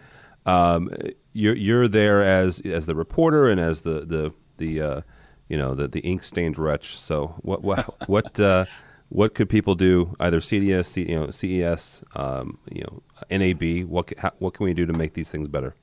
Um, you're you're there as as the reporter and as the the the uh, you know the the ink stained wretch. So what what what uh, what could people do? Either CDS, C, you know, CES, um, you know, NAB. What how, what can we do to make these things better?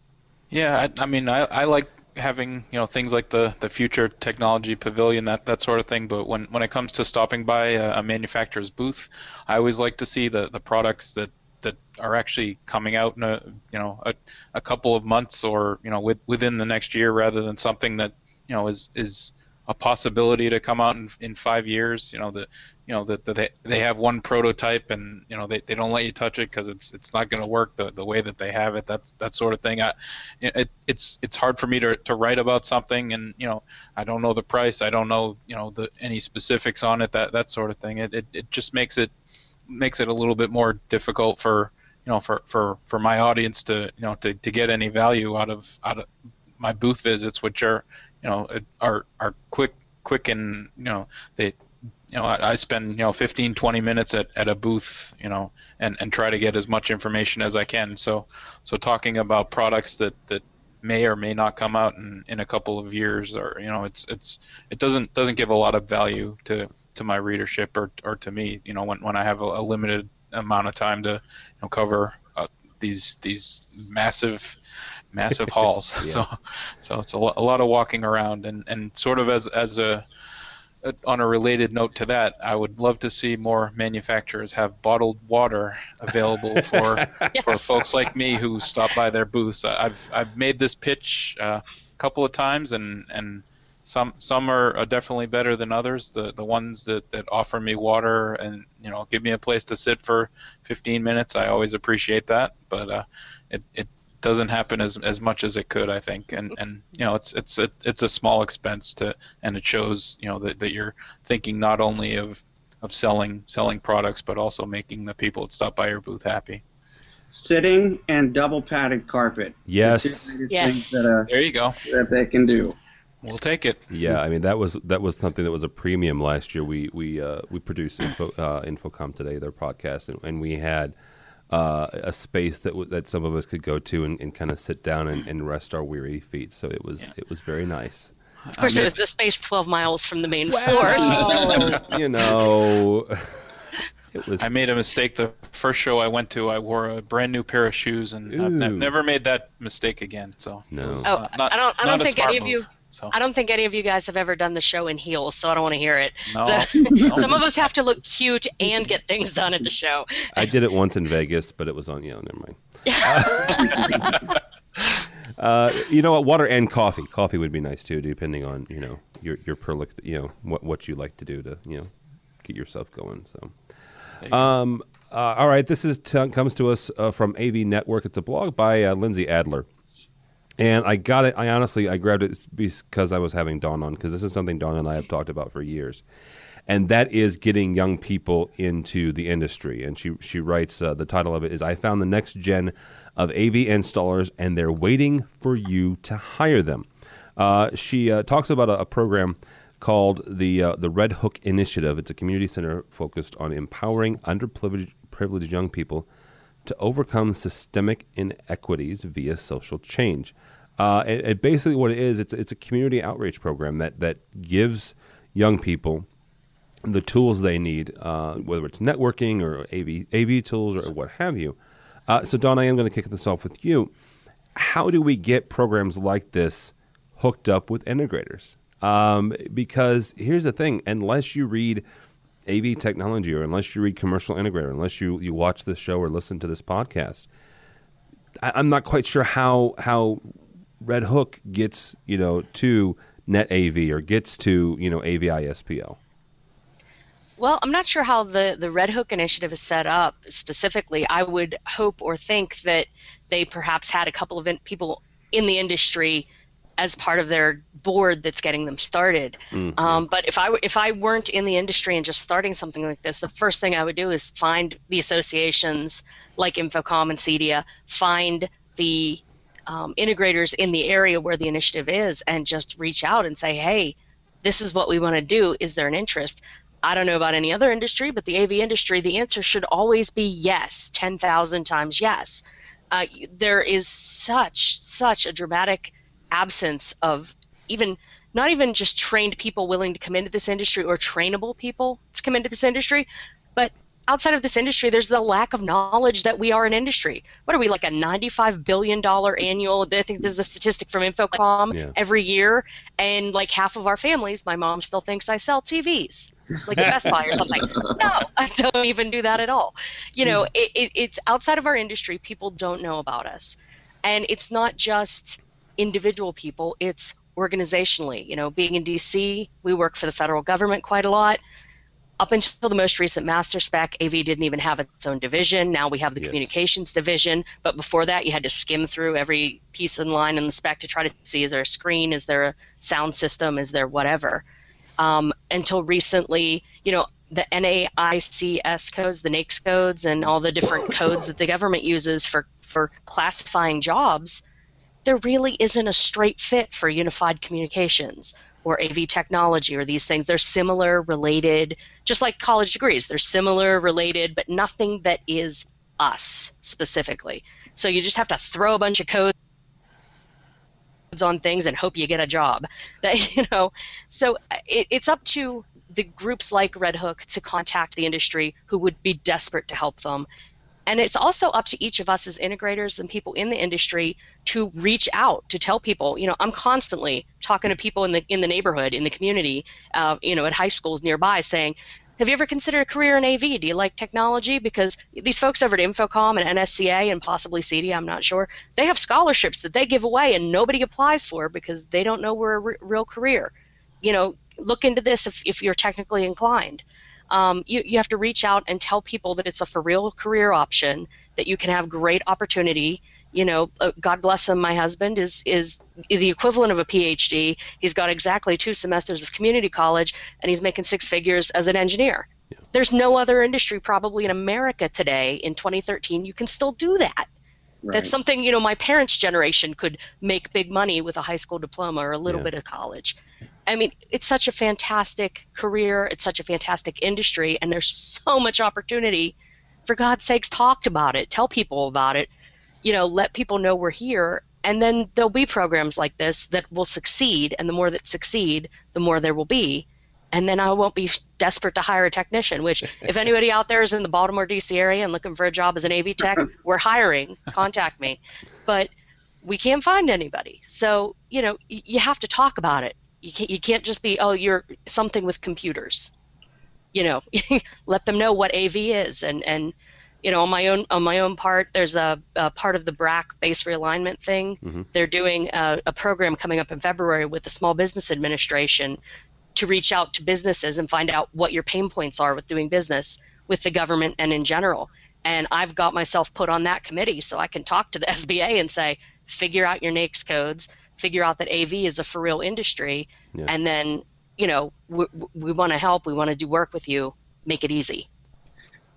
Yeah, I, I mean, I, I like having you know things like the the future technology pavilion that that sort of thing. But when when it comes to stopping by a, a manufacturer's booth, I always like to see the the products that that are actually coming out in a you know a, a couple of months or you know with, within the next year rather than something that you know is is a possibility to come out in, in five years. You know that you know that the, they they have one prototype and you know they, they don't let you touch it because it's it's not going to work the, the way that they have it. That's that sort of thing. I, it, it's it's hard for me to, to write about something and you know I don't know the price. I don't know you know the any specifics on it. That that sort of thing. It it, it just makes it makes it a little bit more difficult for you know for, for, for my audience to you know to, to get any value out of out of my booth visits, which are you know are are quick quick and you know they you know I, I spend you know 15 20 minutes at, at a booth you know and, and try to get as much information as I can. So so talking about products that that may or may not come out in, in a couple of years or you know it's it's it doesn't doesn't give a lot of value to to my readership or, or to me you know when, when I have a, a limited amount of time to you know cover these these massive massive halls. yeah. So, so it's a, lo- a lot of walking around, and, and sort of as as a, a, on a related note to that, I would love to see more manufacturers have bottled water available for yes. for folks like me who stop by their booths. I've I've made this pitch uh, a couple of times, and and some some are, definitely better than others. The the ones that, that offer me water and you know give me a place to sit for 15 minutes, I always appreciate that. But uh, it, it doesn't happen as as much as it could, I think. And and you know, it's it's a, it's a small expense to, and it shows you know that, that you're thinking not only of of selling selling products, but also making the people that stop by your booth happy. Sitting and double padded carpet. Yes. Yes. That, uh, there you go. That they can do. We'll take it. Yeah, I mean that was that was something that was a premium last year. We we uh, we produced Info, uh, InfoComm today, their podcast, and, and we had uh, a space that w- that some of us could go to and, and kind of sit down and, and, rest our weary feet. So it was yeah. it was very nice. Of course, it was the space 12 miles from the main well, floor. you know. It was. I made a mistake the first show I went to. I wore a brand new pair of shoes, and I've, I've never made that mistake again. So no. Was, uh, oh, not, I don't. I don't think any move. of you so I don't think any of you guys have ever done the show in heels, so I don't want to hear it. No, so, no. some of us have to look cute and get things done at the show. I did it once in Vegas, but it was on. You know, never mind. uh, you know what? Water and coffee. Coffee would be nice too, depending on you know your your perlic, you know what what you like to do to you know get yourself going. So. Um, uh, all right, this is t- comes to us uh, from AV Network. It's a blog by uh, Lindsay Adler. And I got it. I honestly, I grabbed it because I was having Dawn on, because this is something Dawn and I have talked about for years, and that is getting young people into the industry. And she she writes uh, the title of it is "I found the next gen of AV installers, and they're waiting for you to hire them." Uh, she uh, talks about a, a, program called the uh, the Red Hook Initiative. It's a community center focused on empowering underprivileged privileged young people to overcome systemic inequities via social change. Uh, and, basically, what it is, it's it's a community outreach program that that gives young people the tools they need, uh, whether it's networking or AV AV tools or what have you. Uh, so, Dawn, I am going to kick this off with you. How do we get programs like this hooked up with integrators? Um, because here's the thing: unless you read AV technology or unless you read commercial integrator, unless you, you watch this show or listen to this podcast, I, am not quite sure how how Red Hook gets you know to Net AV or gets to you know AVI-SPL. Well, I'm not sure how the, the Red Hook initiative is set up specifically. I would hope or think that they perhaps had a couple of in, people in the industry as part of their board that's getting them started. Mm-hmm. Um, but if I if I weren't in the industry and just starting something like this, the first thing I would do is find the associations like InfoComm and CEDIA, find the um, integrators in the area where the initiative is, and just reach out and say, hey, this is what we want to do. Is there an interest? I don't know about any other industry, but the AV industry, the answer should always be yes, 10,000 times yes. Uh, there is such, such a dramatic absence of even not even just trained people willing to come into this industry or trainable people to come into this industry, but outside of this industry, there's the lack of knowledge that we are an industry. What are we like a 95 billion dollar annual? I think this is a statistic from InfoComm yeah. every year, and like half of our families, my mom still thinks I sell TVs, like at Best Buy or something. No, I don't even do that at all. You know, mm. it, it, it's outside of our industry. People don't know about us, and it's not just individual people. It's organizationally. You know, being in DC, we work for the federal government quite a lot up until the most recent master spec, AV didn't even have its own division. Now we have the yes. communications division. But before that, you had to skim through every piece in line in the spec to try to see is there a screen, is there a sound system, is there whatever. Um, until recently, you know, the NAICS codes, the NAICS codes, and all the different codes that the government uses for, for classifying jobs, there really isn't a straight fit for unified communications or AV technology or these things. They're similar, related, just like college degrees. They're similar, related, but nothing that is us specifically. So you just have to throw a bunch of codes on things and hope you get a job. That you know, so it, it's up to the groups like Red Hook to contact the industry who would be desperate to help them and it's also up to each of us as integrators and people in the industry to reach out to tell people. You know, I'm constantly talking to people in the in the neighborhood, in the community, uh, you know, at high schools nearby, saying, "Have you ever considered a career in AV? Do you like technology?" Because these folks over at InfoComm and NSCA and possibly CEDIA, I'm not sure, they have scholarships that they give away and nobody applies for because they don't know we're a r- real career. You know, look into this if, if you're technically inclined um, you, you have to reach out and tell people that it's a for real career option, that you can have great opportunity. You know, uh, God bless him, my husband is is the equivalent of a PhD. He's got exactly two semesters of community college, and he's making six figures as an engineer. Yeah. There's no other industry probably in America today in 2013 you can still do that. Right. That's something you know my parents' generation could make big money with a high school diploma or a little yeah. bit of college. I mean, it's such a fantastic career. It's such a fantastic industry, and there's so much opportunity. For God's sakes, talk about it. Tell people about it. You know, let people know we're here. And then there'll be programs like this that will succeed. And the more that succeed, the more there will be. And then I won't be desperate to hire a technician, which, if anybody out there is in the Baltimore, D.C. area and looking for a job as an AV tech, we're hiring. Contact me. But we can't find anybody. So, you know, you have to talk about it you can't, you can't just be oh you're something with computers you know let them know what av is and and you know on my own on my own part there's a, a part of the brac base realignment thing mm-hmm. they're doing a, a program coming up in february with the small business administration to reach out to businesses and find out what your pain points are with doing business with the government and in general and i've got myself put on that committee so i can talk to the sba and say figure out your NAICS codes figure out that AV is a for real industry, yeah. and then you know we, we want to help, we want to do work with you, make it easy.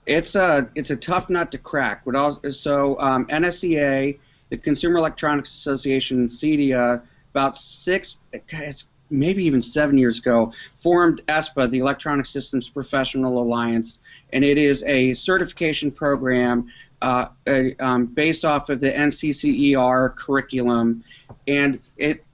It's a it's a tough nut to crack. But also, so um, NSCA, the Consumer Electronics Association, CEDIA, about six, it's maybe even seven years ago, formed ESPA, the Electronic Systems Professional Alliance, and it is a certification program uh, uh, um, based off of the NCCER curriculum, and it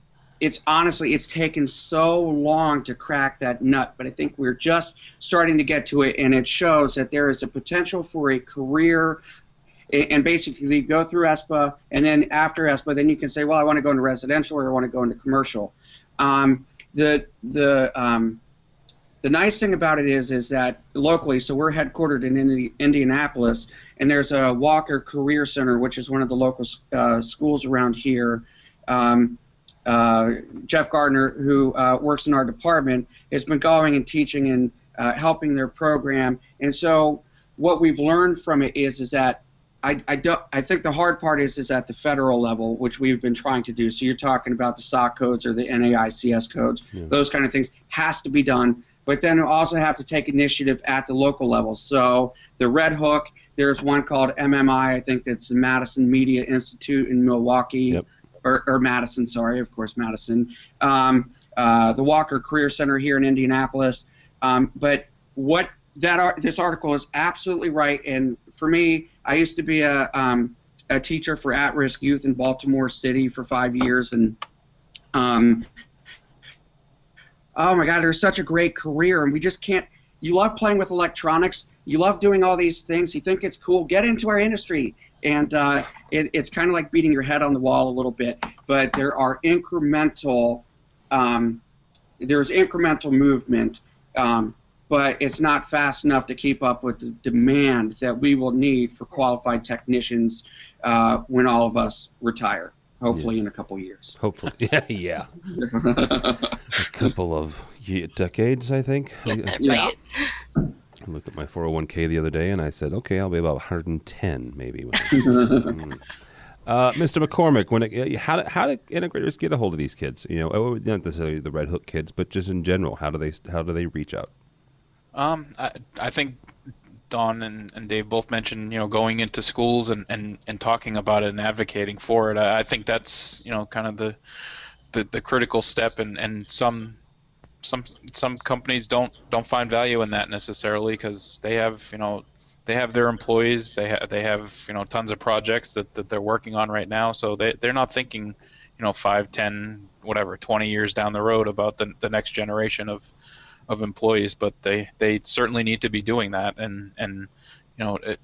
it's honestly it's taken so long to crack that nut, but I think we're just starting to get to it, and it shows that there is a potential for a career. And basically, go through ESPA, and then after ESPA, then you can say, "Well, I want to go into residential, or I want to go into commercial." Um, the the um, the nice thing about it is is that locally, so we're headquartered in Indi- Indianapolis, and there's a Walker Career Center, which is one of the local uh, schools around here. Um, uh, Jeff Gardner, who uh, works in our department, has been going and teaching and uh, helping their program. And so, what we've learned from it is is that I, I, don't, I think the hard part is is at the federal level, which we've been trying to do. So you're talking about the SOC codes or the NAICS codes, yeah. those kind of things has to be done. But then you also have to take initiative at the local level. So the Red Hook, there's one called MMI, I think that's the Madison Media Institute in Milwaukee, yep. or, or, Madison, sorry, of course Madison. Um, uh, the Walker Career Center here in Indianapolis. Um, but what that this article is absolutely right. And for me, I used to be a um, a teacher for at-risk youth in Baltimore City for five years, and um, oh my God, there's such a great career, and we just can't. you love playing with electronics, you love doing all these things, you think it's cool, get into our industry. And uh, it, it's kind of like beating your head on the wall a little bit, but there are incremental, um, there's incremental movement, um, but it's not fast enough to keep up with the demand that we will need for qualified technicians uh, when all of us retire hopefully yes. in a couple years. Hopefully, yeah, yeah. a couple of decades, I think. yeah. I looked at my 401k the other day and I said, okay, I'll be about 110 maybe. mm. uh, Mr. MacCormack, when it, how, how do integrators get a hold of these kids? You know, oh, not necessarily the Red Hook kids, but just in general, how do they how do they reach out? Um, I, I think Dawn and, and Dave both mentioned, you know, going into schools and, and, and talking about it and advocating for it. I, I think that's, you know, kind of the the, the critical step and, and some some some companies don't don't find value in that necessarily because they have you know they have their employees they have they have you know tons of projects that, that they're working on right now so they they're not thinking you know five ten whatever 20 years down the road about the, the next generation of of employees but they they certainly need to be doing that and and you know it,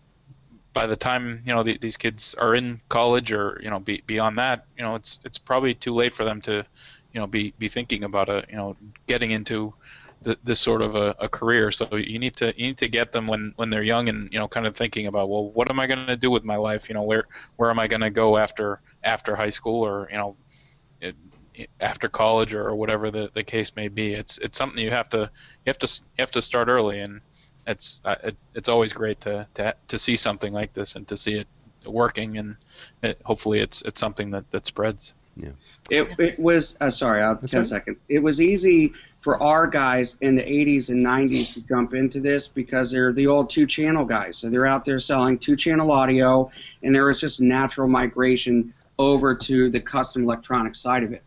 by the time you know the, these kids are in college or you know be, beyond that you know it's it's probably too late for them to you know be be thinking about a you know getting into the, this sort of a, a, career. So you need to you need to get them when when they're young and you know kind of thinking about well what am I going to do with my life? You know where where am I going to go after after high school or you know after college or whatever the, the case may be. It's it's something you have to you have to you have to start early and it's uh, it, it's always great to, to to see something like this and to see it working and it, hopefully it's it's something that that spreads. Yeah. It, it was, uh, sorry, I'll, 10 right. second. It was easy for our guys in the 80s and 90s to jump into this because they're the old two channel guys. So they're out there selling two channel audio, and there was just a natural migration over to the custom electronic side of it.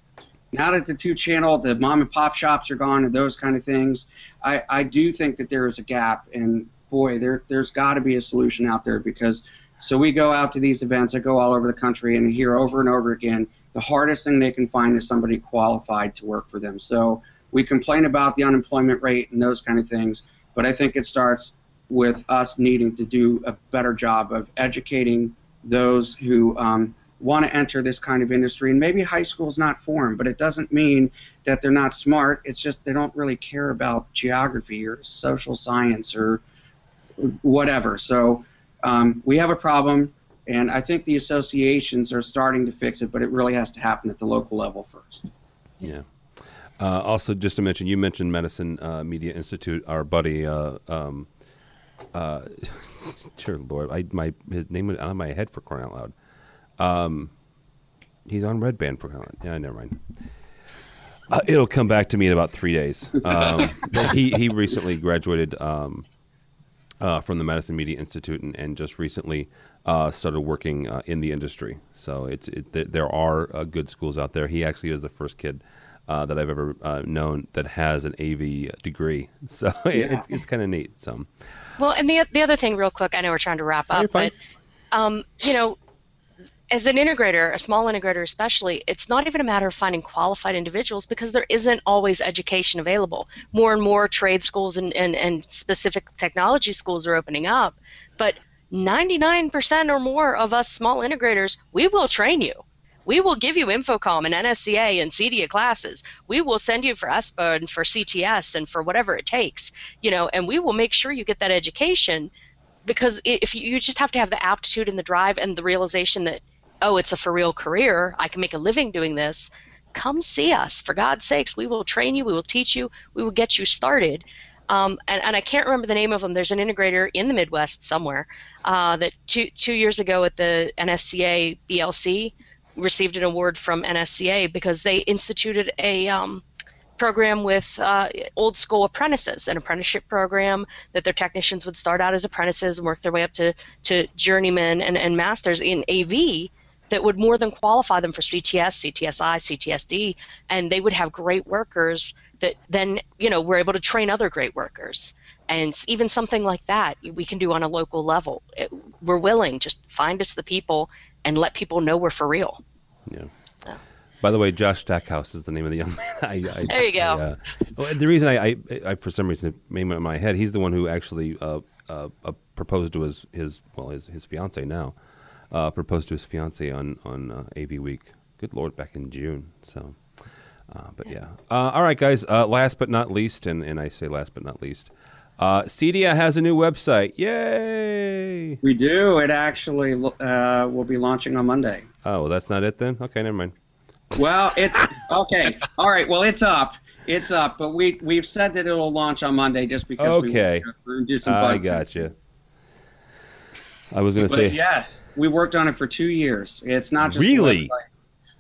Now that the two channel, the mom and pop shops are gone and those kind of things, I, I do think that there is a gap. And boy, there, there's got to be a solution out there because so we go out to these events. I go all over the country and hear over and over again the hardest thing they can find is somebody qualified to work for them. So we complain about the unemployment rate and those kind of things, but I think it starts with us needing to do a better job of educating those who um, want to enter this kind of industry. And maybe high school is not for them, but it doesn't mean that they're not smart. It's just they don't really care about geography or social science or whatever. So um, we have a problem, and I think the associations are starting to fix it, but it really has to happen at the local level first. Yeah. Uh, also, just to mention, you mentioned Medicine uh, Media Institute. Our buddy, uh, um, uh, dear Lord, I, my his name was out of my head for crying out loud. Um, he's on Red Band for crying out. Yeah, never mind. Uh, it'll come back to me in about three days. Um, he he recently graduated um, uh, from the Madison Media Institute and, and just recently uh, started working uh, in the industry. So it's it, th- there are uh, good schools out there. He actually is the first kid uh, that I've ever uh, known that has an AV degree. So yeah. it's it's kind of neat. So. Well, and the the other thing, real quick, I know we're trying to wrap up, but um, you know, as an integrator, a small integrator especially, it's not even a matter of finding qualified individuals because there isn't always education available. More and more trade schools and, and, and specific technology schools are opening up, but 99% or more of us small integrators, we will train you. We will give you InfoComm and NSCA and CEDIA classes. We will send you for ESPA and for CTS and for whatever it takes, you know, and we will make sure you get that education because if you, you just have to have the aptitude and the drive and the realization that oh, it's a for real career, I can make a living doing this, come see us. For God's sakes, we will train you, we will teach you, we will get you started. Um, and, and, I can't remember the name of them. There's an integrator in the Midwest somewhere uh, that two, two years ago at the NSCA BLC received an award from NSCA because they instituted a um, program with uh, old school apprentices, an apprenticeship program that their technicians would start out as apprentices and work their way up to, to journeymen and, and masters in AV that would more than qualify them for CTS, CTSI, CTSD, and they would have great workers that then, you know, we're able to train other great workers. And even something like that we can do on a local level. It, we're willing, just find us the people and let people know we're for real. Yeah. So. By the way, Josh Stackhouse is the name of the young man. I, I, there you go. I, uh, well, the reason I, I, I, for some reason, it made in my head, he's the one who actually uh, uh, uh, proposed to his, his well, his, his fiance now, uh, proposed to his fiance on on uh, AV Week. Good Lord, back in June. So, uh, but yeah. all right, guys. last but not least, and, and I say last but not least, uh, Cedia has a new website. Yay! We do. It actually uh, will be launching on Monday. Oh, well, that's not it then? Okay, never mind. Well, it's okay. All right. Well, it's up. It's up, but we we've said that it'll launch on Monday just because okay. we do some. I got you. I was going to say yes. We worked on it for two years. It's not just really.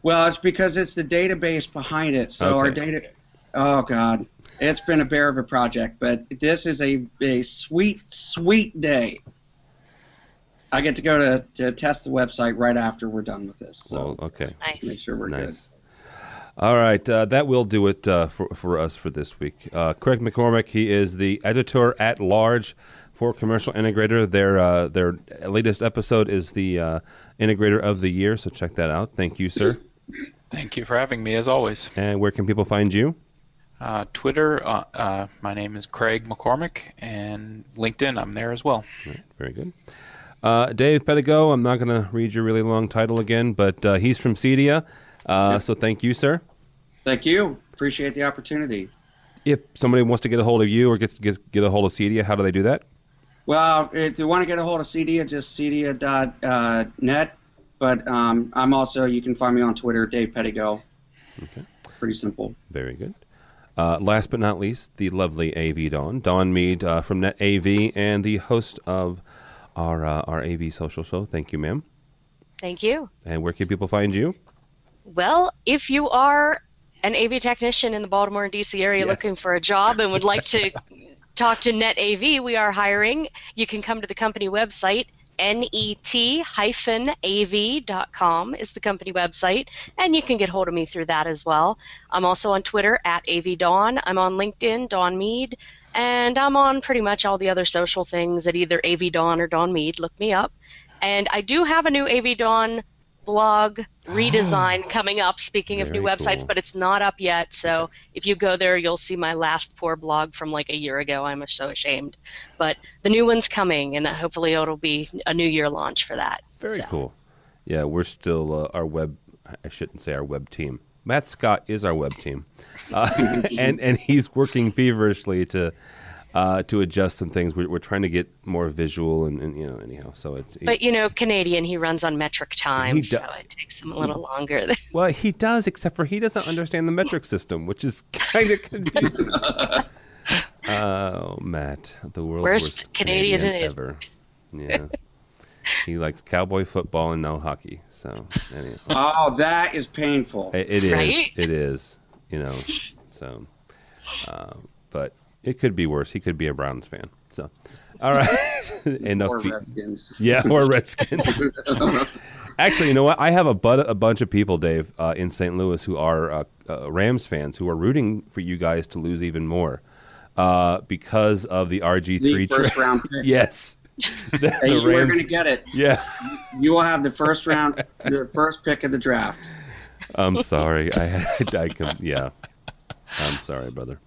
Well, it's because it's the database behind it. So okay. our data. Oh God, it's been a bear of a project, but this is a a sweet sweet day. I get to go to, to test the website right after we're done with this. So well, okay, nice. Make sure we're nice. good. All right, uh, that will do it uh, for for us for this week. Uh, Craig MacCormack, he is the editor at large for Commercial Integrator. Their uh, their latest episode is the uh, Integrator of the Year, so check that out. Thank you, sir. Thank you for having me, as always. And where can people find you? Uh, Twitter, uh, uh, my name is Craig MacCormack, and LinkedIn, I'm there as well. Right, very good. Uh, Dave Pedigo, I'm not going to read your really long title again, but uh, he's from Cedia. Uh, so thank you, sir. Thank you. Appreciate the opportunity. If somebody wants to get a hold of you or gets get, get a hold of Cedia, how do they do that? Well, if you want to get a hold of Cedia, just cedia.net. But um, I'm also, you can find me on Twitter, Dave Pedigo. Okay. Pretty simple. Very good. Uh, last but not least, the lovely AV Dawn, Dawn Meade uh, from Net AV, and the host of our uh, our AV social show. Thank you, ma'am. Thank you. And where can people find you? Well, if you are an AV technician in the Baltimore and DC area yes. looking for a job and would like to talk to Net AV, we are hiring. You can come to the company website net-av.com is the company website, and you can get hold of me through that as well. I'm also on Twitter at avdawn. I'm on LinkedIn, Dawn Meade, and I'm on pretty much all the other social things at either avdawn or Dawn Meade. Look me up. And I do have a new AV Dawn blog redesign oh, coming up. Speaking of new websites, cool. but it's not up yet. So if you go there, you'll see my last poor blog from like a year ago. I'm so ashamed, but the new one's coming, and hopefully it'll be a new year launch for that. Very so. cool. Yeah, we're still uh, our web. I shouldn't say our web team. Matt Scott is our web team, uh, and and he's working feverishly to uh, to adjust some things. We're, we're, trying to get more visual and, and you know anyhow. So it's but you know Canadian, he runs on metric time, do- so it takes him a little longer. well, he does, except for he doesn't understand the metric system, which is kind of confusing. oh, Matt, the world's worst, worst Canadian, Canadian ever. Yeah. he likes cowboy football and no hockey. So, anyway. oh, that is painful. it, it is. Right? It is. You know. So, uh, but it could be worse. He could be a Browns fan. So, all right. Enough. Or Redskins. Yeah, or Redskins. Actually, you know what? I have a, but- a bunch of people, Dave, uh, in St. Louis who are uh, uh, Rams fans who are rooting for you guys to lose even more uh, because of the RG three first round pick. yes. the, hey, the Rams, are going to get it. Yeah. You will have the first round, the first pick of the draft. I'm sorry. I, I, I yeah. I'm sorry, brother.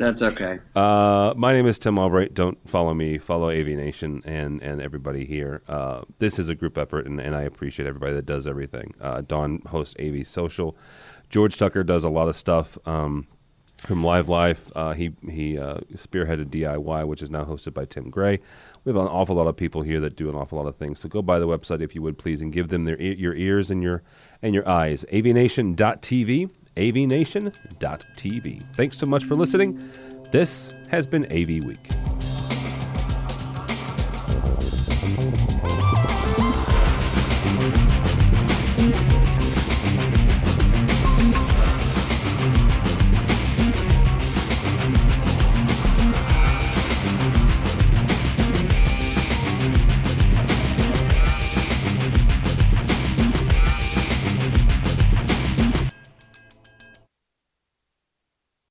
That's okay. Uh, my name is Tim Albright. Dawn't follow me. Follow AV Nation and, and everybody here. Uh, this is a group effort, and, and I appreciate everybody that does everything. Uh, Don hosts AV Social. George Tucker does a lot of stuff um, from Live Life. Uh, he he uh, spearheaded DIY, which is now hosted by Tim Gray. We have an awful lot of people here that do an awful lot of things. So go by the website if you would please, and give them their your ears and your and your eyes. AVNation.tv avnation.tv. Thanks so much for listening. This has been AV Week.